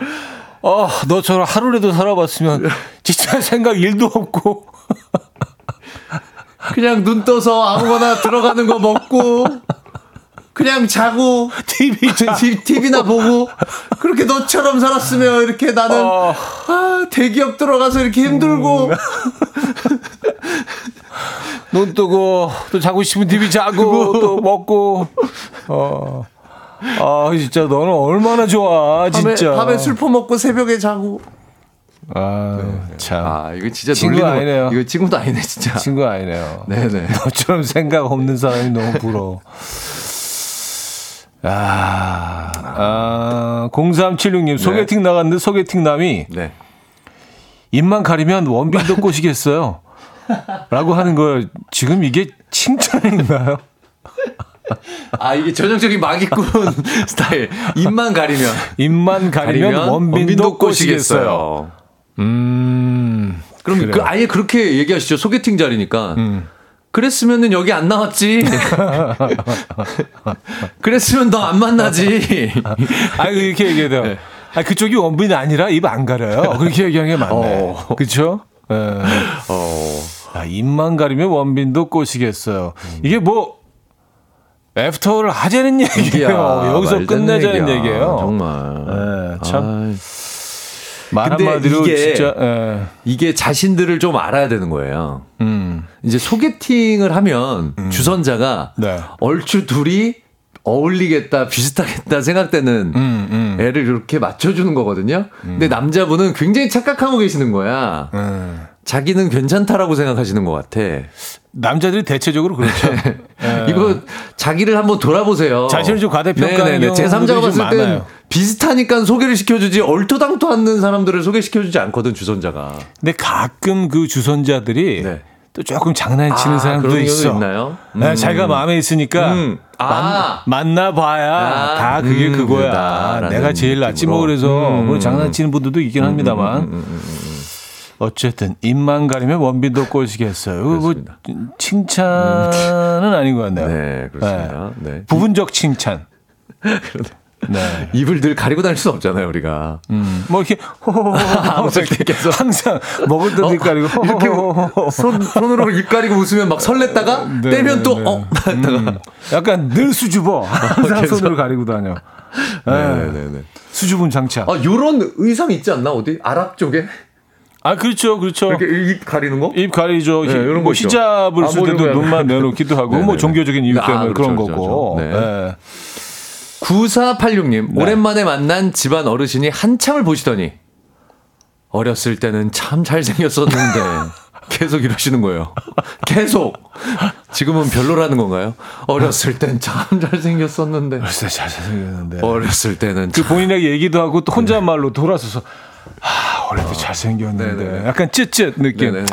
어, 너처럼 하루라도 살아봤으면 진짜 생각 일도 없고. 그냥 눈 떠서 아무거나 들어가는 거 먹고 그냥 자고 TV TV나 보고 그렇게 너처럼 살았으면 이렇게 나는 어... 아, 대기업 들어가서 이렇게 힘들고 음... 눈 뜨고 또 자고 싶은 TV 자고 또 먹고 어. 아 진짜 너는 얼마나 좋아 진짜 밤에, 밤에 술 퍼먹고 새벽에 자고 아, 네, 네. 참. 아, 이거 진짜 친구 아니네요. 이거 친구도 아니네, 진짜. 친구 아니네요. 네네. 너처럼 생각 없는 사람이 너무 부러워. 아, 아 0376님, 소개팅 네. 나갔는데 소개팅 남이 네. 입만 가리면 원빈도 꼬시겠어요. 라고 하는 거예요. 지금 이게 칭찬인가요? 아, 이게 전형적인 마기꾼 스타일. 입만 가리면. 입만 가리면, 가리면 원빈도, 원빈도 꼬시겠어요. 음. 그럼 그 아예 그렇게 얘기하시죠. 소개팅 자리니까. 음. 그랬으면은 여기 안 나왔지. 그랬으면 너 안 만나지. 아, 이렇게 얘기해요. 네. 아, 그쪽이 원빈이 아니라 입 안 가려요. 그렇게 얘기하는 게 맞네. 어. 그쵸? 예. 어. 아, 입만 가리면 원빈도 꼬시겠어요. 이게 뭐, 애프터를 하자는 얘기예요. 여기서 끝내자는 얘기야. 얘기예요. 정말. 네, 참. 말한 마디로 이게, 진짜 예. 이게 자신들을 좀 알아야 되는 거예요. 음. 이제 소개팅을 하면 음. 주선자가 네. 얼추 둘이 어울리겠다, 비슷하겠다 생각되는 음, 음. 애를 이렇게 맞춰주는 거거든요. 근데 남자분은 굉장히 착각하고 계시는 거야. 음. 자기는 괜찮다라고 생각하시는 것 같아. 남자들이 대체적으로 그렇죠. 네. 이거 자기를 한번 돌아보세요. 자신을 좀 과대평가하는 네, 제3자가 봤을 땐 비슷하니까 소개를 시켜주지 얼토당토 않는 사람들을 소개시켜주지 않거든 주선자가. 근데 가끔 그 주선자들이 네. 또 조금 장난치는 아, 사람도 있어. 있나요? 음. 네, 자기가 마음에 있으니까 음. 아. 만, 나봐야 아. 다 그게 음, 그거야. 내가 제일 낫지 뭐 그래서 음. 뭐 장난치는 분들도 있긴 합니다만. 음, 어쨌든 입만 가리면 원빈도 꼬시겠어요. 뭐 칭찬은 아닌 것 같네요. 네, 그렇습니다. 네. 네. 부분적 칭찬. 네. 입을 늘 가리고 다닐 수 없잖아요, 우리가. 음. 뭐 이렇게 호호호호 계속 항상 먹을 때도 어, 입 가리고 이렇게 손 손으로 입 가리고 웃으면 막 설렜다가 네, 떼면 또 네. 어, 음. 약간 늘 수줍어. 항상 손으로 가리고 다녀. 네, 네, 네. 수줍은 장착. 아, 요런 의상 있지 않나? 어디? 아랍 쪽에? 아 그렇죠, 그렇죠. 이렇게 입 가리는 거? 입 가리죠. 네, 이런 뭐 히잡을 아, 쓸 때도 눈만 내놓기도 하고, 뭐 종교적인 이유 때문에 아, 그런 그렇죠, 거고. 그렇죠. 네. 네. 9486님, 네. 오랜만에 만난 집안 어르신이 한참을 보시더니, 어렸을 때는 참 잘생겼었는데, 계속 이러시는 거예요. 계속. 지금은 별로라는 건가요? 어렸을 땐 참 잘생겼었는데. 어렸을 때 잘생겼는데. 어렸을 때는. 그 본인에게 얘기도 하고 또 혼잣말로 돌아서서, 아, 원래도 어. 잘생겼는데. 네네. 약간 찌쯧 느낌. 네네.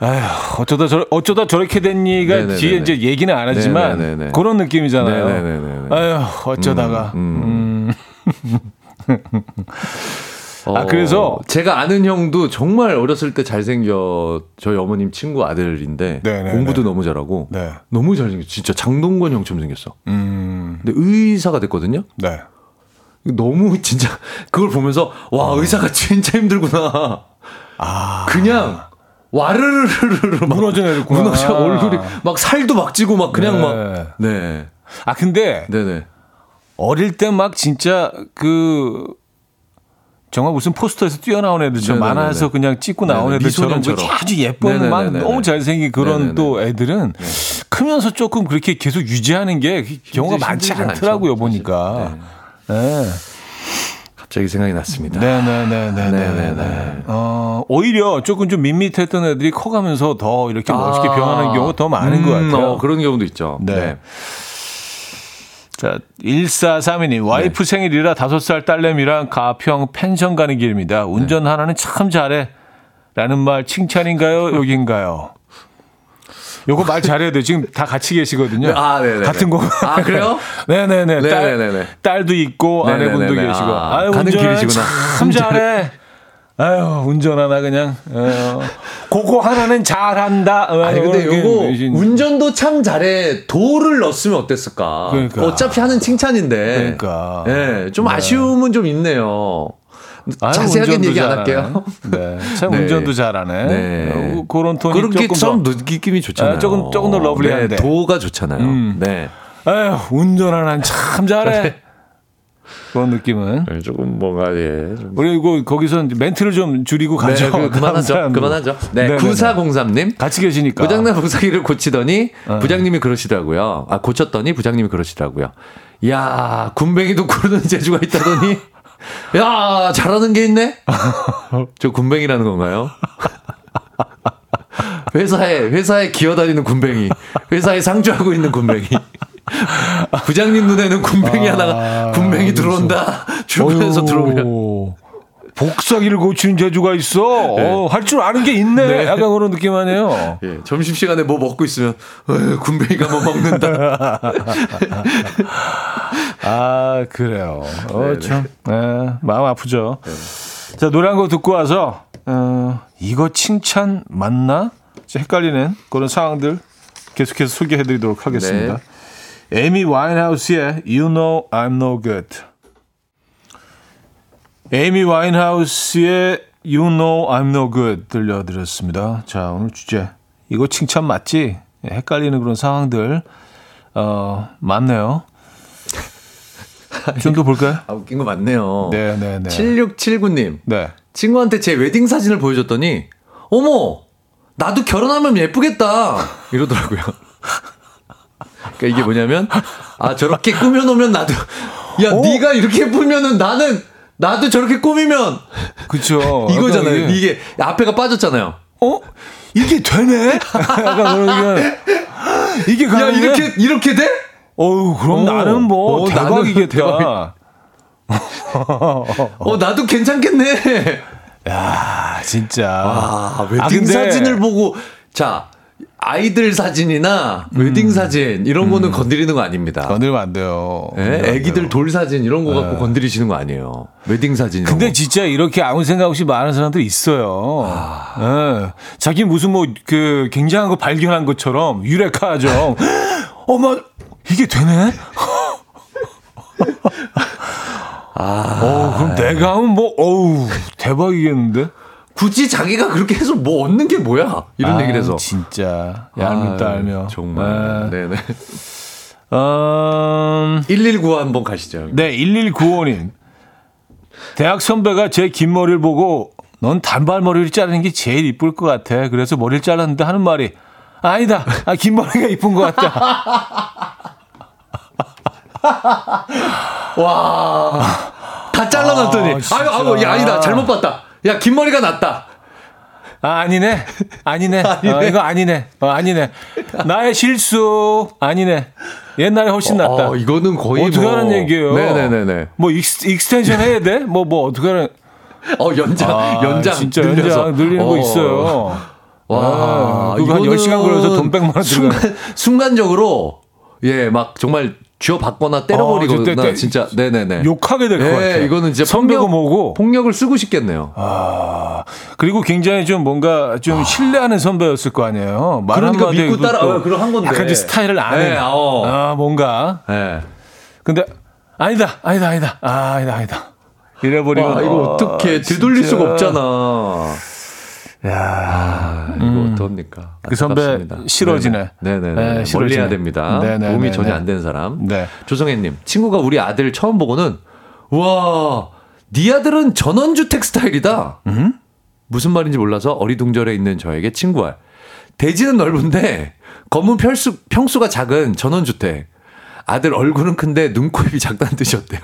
아휴, 어쩌다 저, 어쩌다 저렇게 됐니가 네네네. 뒤에 이제 얘기는 안 하지만 네네네. 그런 느낌이잖아요. 네네네. 아휴, 어쩌다가. 음. 음. 아, 그래서 어, 제가 아는 형도 정말 어렸을 때 잘생겨 저희 어머님 친구 아들인데 네네네. 공부도 너무 잘하고 네. 너무 잘생겼어. 진짜 장동건 형처럼 생겼어. 음. 근데 의사가 됐거든요. 네. 너무 진짜 그걸 보면서 와 어. 의사가 진짜 힘들구나. 아 그냥 와르르르르 무너져 내렸구나. 무너져 얼굴이 막 살도 막 찌고 막 그냥 네. 막 네. 아 근데 네네. 어릴 때 막 진짜 그 정말 무슨 포스터에서 뛰어나온 애들처럼 만화에서 그냥 찍고 나온 애들처럼 아주 예쁜 네네네네. 막 너무 잘생긴 그런 네네네. 또 애들은 네. 크면서 조금 그렇게 계속 유지하는 게 경우가 많지 않더라고요 보니까. 네. 네. 갑자기 생각이 났습니다. 네네네네네. 어, 오히려 조금 좀 밋밋했던 애들이 커가면서 더 이렇게 멋있게 아. 변하는 경우가 더 많은 음, 것 같아요. 어, 그런 경우도 있죠. 네. 네. 자, 1432님, 와이프 네. 생일이라 5살 딸내미랑 가평 펜션 가는 길입니다. 운전 네. 하나는 참 잘해. 라는 말 칭찬인가요? 욕인가요? 요거 말 잘해야 돼요. 지금 다 같이 계시거든요. 아, 네네. 같은 거. 아, 그래요? 네네네. 딸, 딸도 있고 아내분도 계시고. 아, 아유, 가는 길이시구나. 참 잘해. 아유, 운전하나 그냥. 어, 그거 하나는 잘한다. 어, 아니 근데 요거 운전도 참 잘해. 도를 넣었으면 어땠을까? 그러니까. 어차피 하는 칭찬인데. 그러니까. 예, 네, 좀 네. 아쉬움은 좀 있네요. 아유, 자세하게 얘기 안 할게요. 네. 참 네. 운전도 잘하네. 네. 어, 그런 톤이 그렇게 조금 더 느낌이 좋잖아요. 네, 조금 조금 더 러블리한데. 네, 도가 좋잖아요. 음. 네. 아유, 운전하는 참 잘해. 그런 느낌은 네, 조금 뭔가 예. 좀. 그리고 거기서 멘트를 좀 줄이고 네, 가죠. 네, 그, 그만하죠. 그만하죠. 네, 9403님 같이 계시니까 고장난 부사기를 고치더니 어. 부장님이 그러시더라고요. 아 고쳤더니 부장님이 그러시더라고요. 야 군뱅이도 고르는 재주가 있다더니 야, 잘하는 게 있네? 저 군뱅이라는 건가요? 회사에, 회사에 기어다니는 군뱅이. 회사에 상주하고 있는 군뱅이. 부장님 눈에는 군뱅이 아, 하나가, 군뱅이 들어온다. 주변에서 들어오면. 복사기를 고치는 재주가 있어. 네. 어, 할 줄 아는 게 있네. 네. 약간 그런 느낌 아니에요. 예, 점심시간에 뭐 먹고 있으면, 어, 군뱅이가 뭐 먹는다. 아, 그래요. 어, 네, 네. 참, 네, 마음 아프죠. 네. 자, 노래 한 곡 듣고 와서, 어, 이거 칭찬 맞나? 헷갈리는 그런 상황들 계속해서 소개해 드리도록 하겠습니다. 네. 에미 와인하우스의 You Know I'm No Good. 에이미 와인하우스의 You Know I'm No Good 들려드렸습니다. 자, 오늘 주제. 이거 칭찬 맞지? 헷갈리는 그런 상황들, 어, 많네요. 좀더 볼까요? 아, 웃긴 거 많네요. 네 네 네. 7679님. 네. 친구한테 제 웨딩 사진을 보여줬더니, 어머! 나도 결혼하면 예쁘겠다! 이러더라고요. 그러니까 이게 뭐냐면, 아, 저렇게 꾸며놓으면 나도, 야, 어? 네가 이렇게 예쁘면은 나는, 나도 저렇게 꾸미면, 그쵸. 이거잖아요. 약간 이게, 앞에가 빠졌잖아요. 어? 이게 되네? 약간 그러면, 이게 야, 가능해? 이렇게, 이렇게 돼? 어우, 그럼 어. 나는 뭐, 어, 대박이겠다. 대박. 어, 나도 괜찮겠네. 야 진짜. 아, 웨딩 아, 근데- 사진을 보고 자 아이들 사진이나 웨딩 사진 이런 거는 건드리는 거 아닙니다. 건들면 안 돼요. 예, 애기들. 돌 사진 이런 거 갖고 건드리시는 거 아니에요. 웨딩 사진. 근데 거. 진짜 이렇게 아무 생각 없이 많은 사람들이 있어요. 예. 자기 무슨 뭐 그 굉장한 거 발견한 것처럼 유레카정. 어머 이게 되네? 아, 어, 그럼 내가 하면 뭐 어우 대박이겠는데? 굳이 자기가 그렇게 해서 뭐 얻는 게 뭐야? 이런 아, 얘기를 해서. 진짜 얄밉다 아유, 알며 정말. 네. 네네. 음, 119 한번 가시죠. 네 1195님 대학 선배가 제 긴 머리를 보고 넌 단발머리를 자르는 게 제일 이쁠 것 같아 그래서 머리를 잘랐는데 하는 말이 아니다 아, 긴 머리가 이쁜 것 같다 와. 다 잘라놨더니. 아. 아유, 아유, 야, 아니다. 잘못 봤다. 야, 긴 머리가 낫다. 아, 아니네 아니네 어, 이거 아니네 어, 아니네 나의 실수 아니네 옛날에 훨씬 낫다 어, 이거는 거의 어떻게 뭐- 하는 얘기예요 네네네네. 뭐 ex, extension 해야 돼? 뭐 뭐 어떻게 하는 어, 연장, 아, 연장. 진짜 늘려서. 연장 늘리는 거 어. 있어요 와, 아, 그거 한 이거는 10시간 걸려서 돈 100만 원 들어가. 순간, 순간적으로, 예, 막 정말 쥐어받거나 때려버리거나, 어, 진짜 네네네. 욕하게 될것 예, 같아. 이거는 선배고 폭력, 뭐고. 폭력을 쓰고 싶겠네요. 아, 그리고 굉장히 좀 뭔가 좀 신뢰하는 선배였을 거 아니에요. 말 그러니까 한마디에 믿고 따라- 어, 그럼 한 건데. 약간 좀 스타일을 아는. 네, 어. 아, 뭔가. 예. 근데 아니다, 아니다, 아니다. 아, 아니다, 아니다. 이래버리면 와, 이거 어떻게 아, 되돌릴. 수가 없잖아. 야, 아, 이거 어떡합니까? 그 선배. 싫어지네. 네네. 네, 멀리 싫어지네. 해야 됩니다. 네네네네. 도움이 전혀 안 되는 사람. 네. 조성혜님, 친구가 우리 아들 처음 보고는, 와, 네 아들은 전원주택 스타일이다. 음? 무슨 말인지 몰라서 어리둥절해 있는 저에게 친구와 대지는 넓은데 검은 평수, 평수가 작은 전원주택. 아들 얼굴은 큰데 눈, 코, 입이 작다는 뜻이었대요.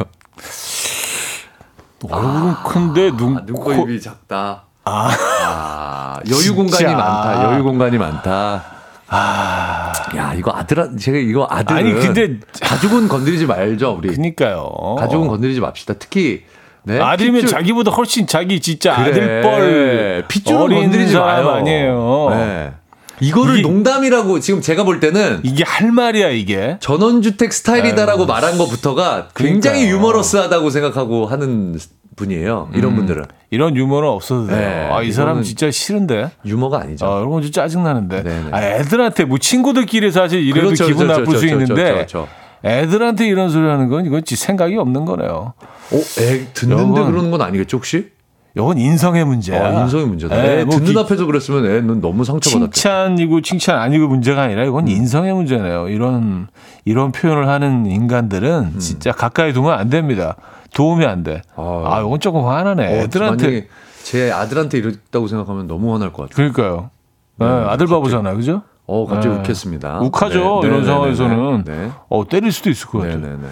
얼굴은 큰데 눈, 아, 눈, 코, 코, 입이 작다. 아, 여유 공간이. 많다. 여유 공간이 많다. 아, 야, 이거 아들, 제가 이거 아들. 아니, 근데- 가족은 건드리지 말죠, 우리. 그니까요. 가족은 건드리지 맙시다. 특히, 네. 아들이면 핏줄- 자기보다 훨씬 자기 진짜 그래. 아들뻘 핏줄은 건드리지 마요. 아니에요. 네. 이거를 이게- 농담이라고 지금 제가 볼 때는 이게 할 말이야 이게. 전원주택 스타일이다라고 말한 것부터가 굉장히 그러니까요. 유머러스하다고 생각하고 하는 분이에요. 이런 분들은. 이런 유머는 없어도 돼요. 네, 아, 이 사람 진짜 싫은데. 유머가 아니죠. 아, 이런 건좀 짜증나는데. 네네. 아, 애들한테 뭐 친구들끼리 사실 이래도 그렇죠, 기분 그렇죠, 나쁠 수 그렇죠, 있는데 그렇죠, 그렇죠. 애들한테 이런 소리 하는 건 이건 지 생각이 없는 거네요. 어, 애 듣는데 이건- 그러는 건 아니겠죠, 혹시? 이건 인성의 문제야. 아, 인성의 문제다. 예, 애뭐 듣는 기- 앞에서 그랬으면 애는 너무 상처받았겠다. 칭찬이고 칭찬 아니고 문제가 아니라 이건 인성의 문제네요. 이런 이런 표현을 하는 인간들은 음. 진짜 가까이 두면 안 됩니다. 도움이 안 돼. 아. 아, 이건 조금 화나네. 어, 애들한테 제 아들한테 이랬다고 생각하면 너무 화날 것 같아요. 그러니까요. 네, 아들 바보잖아, 그죠? 어, 갑자기 네. 욱했습니다. 욱하죠. 네, 이런 네, 상황에서는 네, 네. 어 때릴 수도 있을 것 네, 같아요. 네, 네.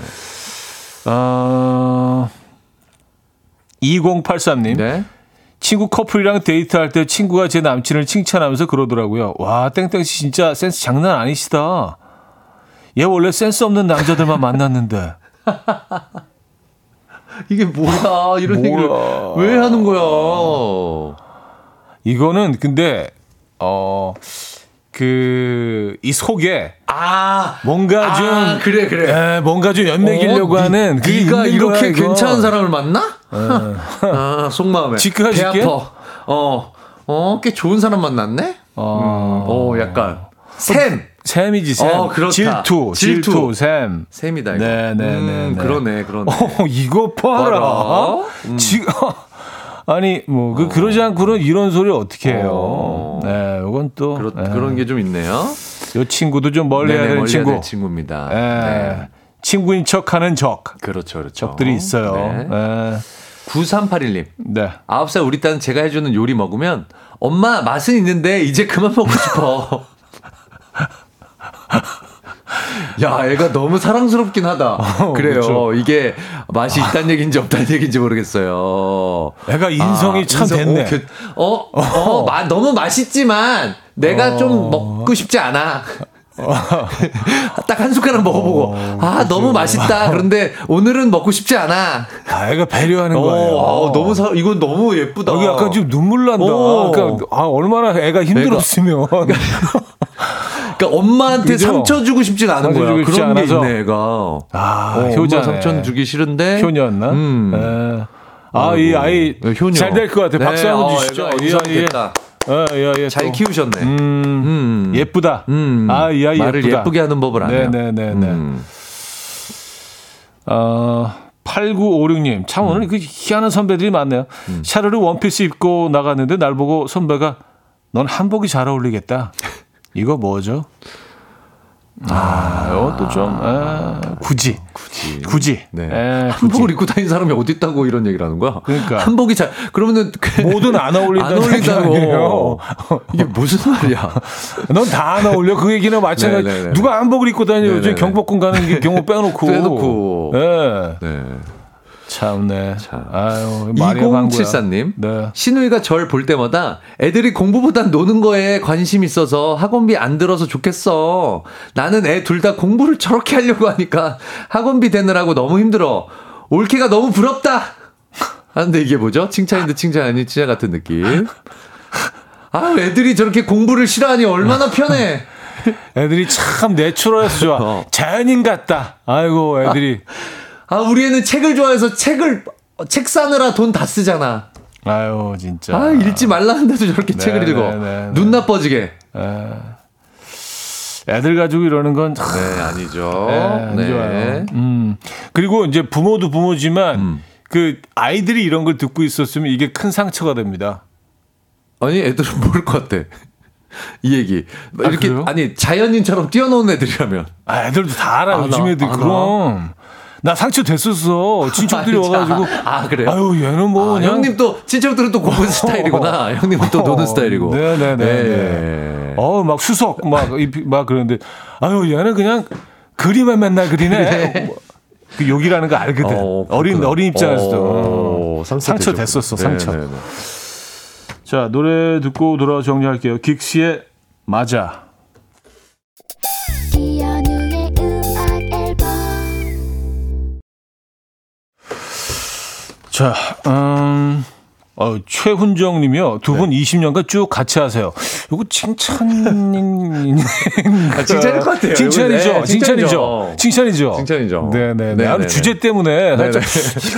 아 2083님 네. 친구 커플이랑 데이트할 때 친구가 제 남친을 칭찬하면서 그러더라고요. 와 땡땡 씨 진짜 센스 장난 아니시다. 얘 원래 센스 없는 남자들만 만났는데. 이게 뭐야? 이런 얘기를 뭐야. 왜 하는 거야? 이거는 근데 어 그이 속에 아, 뭔가 좀 아, 그래 그래. 에, 뭔가 좀 연맥이려고 어, 하는 니, 그게 네가 거야, 이렇게 이거. 괜찮은 사람을 만나? 아, 속마음에. 지크가 배 지게? 아파. 어, 어, 꽤 좋은 사람 만났네? 어. 어, 약간. 샘! 샘이지 샘. 어, 그렇다. 질투, 질투, 질투, 샘. 샘이다 이거. 네, 네, 음, 네, 네. 그러네, 그러네. 어, 이거 봐라. 음. 지금 아니 뭐그 어. 그러지 않고는 이런 소리 어떻게 해요? 어. 네, 이건 또 그러, 네. 그런 게 좀 있네요. 요 친구도 좀 멀리 해야 되는 친구. 될 친구입니다. 네. 네. 친구인 척하는 적. 그렇죠, 그렇죠. 적들이 있어요. 네. 네. 9381님. 네. 9살 우리 딸은 제가 해주는 요리 먹으면 엄마 맛은 있는데 이제 그만 먹고 싶어. 야, 애가 너무 사랑스럽긴 하다. 어, 그래요. 그렇죠. 이게 맛이 있다는 얘기인지 없다는 얘기인지 모르겠어요. 애가 인성이 아, 참 인성, 됐네. 어, 그, 어, 어, 어 마, 너무 맛있지만 내가 어. 좀 먹고 싶지 않아. 딱 한 숟가락 먹어보고 어, 아 그렇죠. 너무 맛있다 그런데 오늘은 먹고 싶지 않아 아 애가 배려하는 거예요 아, 너무 사, 이건 너무 예쁘다 여기 약간 좀 눈물 난다 그러니까 아, 얼마나 애가 힘들었으면 애가. 그러니까 엄마한테 그죠? 상처 주고 싶진 않은 거야. 그런 게 않아서. 있네, 애가. 아, 어, 효자 상처 주기 싫은데. 효녀였나? 음. 네. 아, 이 아이 네, 잘될 것 같아. 네, 박수 한번 어, 주시죠. 이 아이. 어, 예, 예, 잘 키우셨네. 음, 음. 예쁘다. 음. 아, 이 아이 말을 예쁘다. 예쁘게 하는 법을 아네요. 네, 네, 네, 네. 음. 어, 8956님, 참 오늘 음. 그 희한한 선배들이 많네요. 음. 샤르르 원피스 입고 나갔는데 날 보고 선배가 넌 한복이 잘 어울리겠다. 이거 뭐죠? 아, 이것도 좀, 에, 굳이. 굳이. 굳이. 네. 에, 한복을 입고 다니는 사람이 어디 있다고 이런 얘기를 하는 거야? 그러니까. 한복이 잘, 그러면은. 뭐든 안 어울린다. 안 어울린다고. 이게 무슨 말이야? 넌 다 안 어울려. 그 얘기는 마찬가지. 네네네. 네, 네. 누가 한복을 입고 다니요? 요즘 경복궁 가는 경우 빼놓고. 빼놓고. 네. 네. 참네. 참. 아유, 2074님. 네. 신우이가 절 볼 때마다 애들이 공부보다 노는 거에 관심 있어서 학원비 안 들어서 좋겠어. 나는 애 둘 다 공부를 저렇게 하려고 하니까 학원비 되느라고 너무 힘들어. 올케가 너무 부럽다. 하는데 이게 뭐죠? 칭찬인데 칭찬 아닌 칭찬 같은 느낌. 아, 애들이 저렇게 공부를 싫어하니 얼마나 편해. 애들이 참 내추럴해서 좋아. 어. 자연인 같다. 아이고, 애들이. 아. 아, 우리 애는 책을 좋아해서 책을, 책 사느라 돈 다 쓰잖아. 아유, 진짜. 아, 읽지 말라는데도 저렇게 네, 책을 읽어. 네, 네, 눈 네. 나빠지게. 에. 애들 가지고 이러는 건. 네, 아니죠. 네, 네. 좋아요. 음. 그리고 이제 부모도 부모지만 음. 그 아이들이 이런 걸 듣고 있었으면 이게 큰 상처가 됩니다. 아니, 애들은 모를 것 같아. 이 얘기. 아, 이렇게, 아, 니 자연인처럼 뛰어노는 애들이라면. 아, 애들도 다 알아. 요즘 애들. 그럼. 나 상처 됐었어. 친척들이 아, 와가지고. 아, 그래요? 아유, 얘는 뭐. 아, 형님 또, 친척들은 또 고른 스타일이구나. 형님은 또 노는 스타일이고. 네네네. 네. 네. 어, 막 수석, 막, 막 그러는데. 아유, 얘는 그냥 그림만 맨날 그리네. 네. 그 욕이라는 거 알거든. 어, 린 어린 입장에서도. 어, 상처, 상처 됐었어, 상처. 네네네. 자, 노래 듣고 돌아와 정리할게요. 긱스의 맞아. 자, 음, 어, 최훈정 님이요. 두분 네. 20년간 쭉 같이 하세요. 요거 칭찬인. 아, 칭찬일 것 같아요. 칭찬이죠. 네, 칭찬이죠. 칭찬이죠. 칭찬이죠. 네네. 네, 아, 주제 때문에. 살짝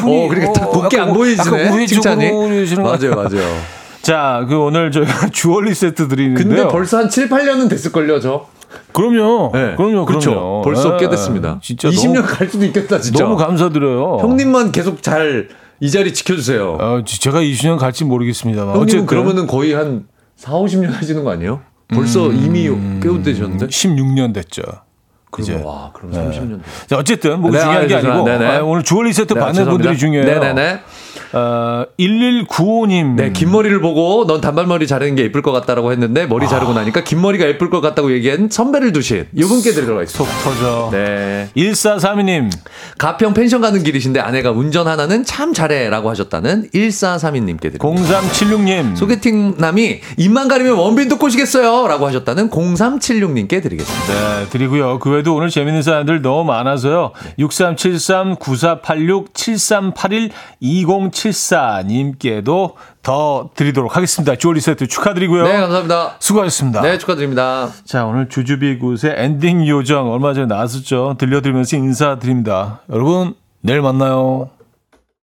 어, 그렇게 딱 곱게 안 보이시네. 칭찬이. 맞아요, 맞아요. 자, 그 오늘 저희가 주얼리 세트 드리는데요. 근데 벌써 한 7, 8년은 됐을걸요, 저. 그럼요. 네. 그럼요. 그렇죠. 그럼요. 벌써 네. 꽤 됐습니다. 진짜 20년 너무, 갈 수도 있겠다, 진짜. 너무 감사드려요. 형님만 계속 잘 이 자리 지켜주세요. 어, 제가 20년 갈지 모르겠습니다만. 어쨌든 그러면은 거의 한 4, 50년 하시는 거 아니에요? 벌써 음, 이미 꽤 되셨는데? 16년 됐죠. 그죠. 와, 그럼 30년. 자, 어쨌든 뭐 네, 중요한 게 아니고 아, 오늘 주얼리 세트 네, 받는 죄송합니다. 분들이 중요해요. 네네네. 어, 1195님. 네, 긴 머리를 보고 넌 단발머리 자르는 게 예쁠 것 같다라고 했는데 머리 아. 자르고 나니까 긴 머리가 예쁠 것 같다고 얘기한 선배를 두신 이분께 들어가 있습니다. 속 터져. 네. 1432님. 가평 펜션 가는 길이신데 아내가 운전 하나는 참 잘해라고 하셨다는 1432님께 드립니다. 0376님. 소개팅 남이 입만 가리면 원빈도 꼬시겠어요 라고 하셨다는 0376님께 드리겠습니다. 네, 드리고요. 그 외에도 오늘 재밌는 사연들 너무 많아서요. 6373 9486 7381 20 74님께도 더 드리도록 하겠습니다. 주얼리 세트 축하드리고요. 네, 감사합니다. 수고하셨습니다. 네, 축하드립니다. 자, 오늘 주주비 굿의 엔딩 요정 얼마 전에 나왔었죠. 들려드리면서 인사드립니다. 여러분, 내일 만나요.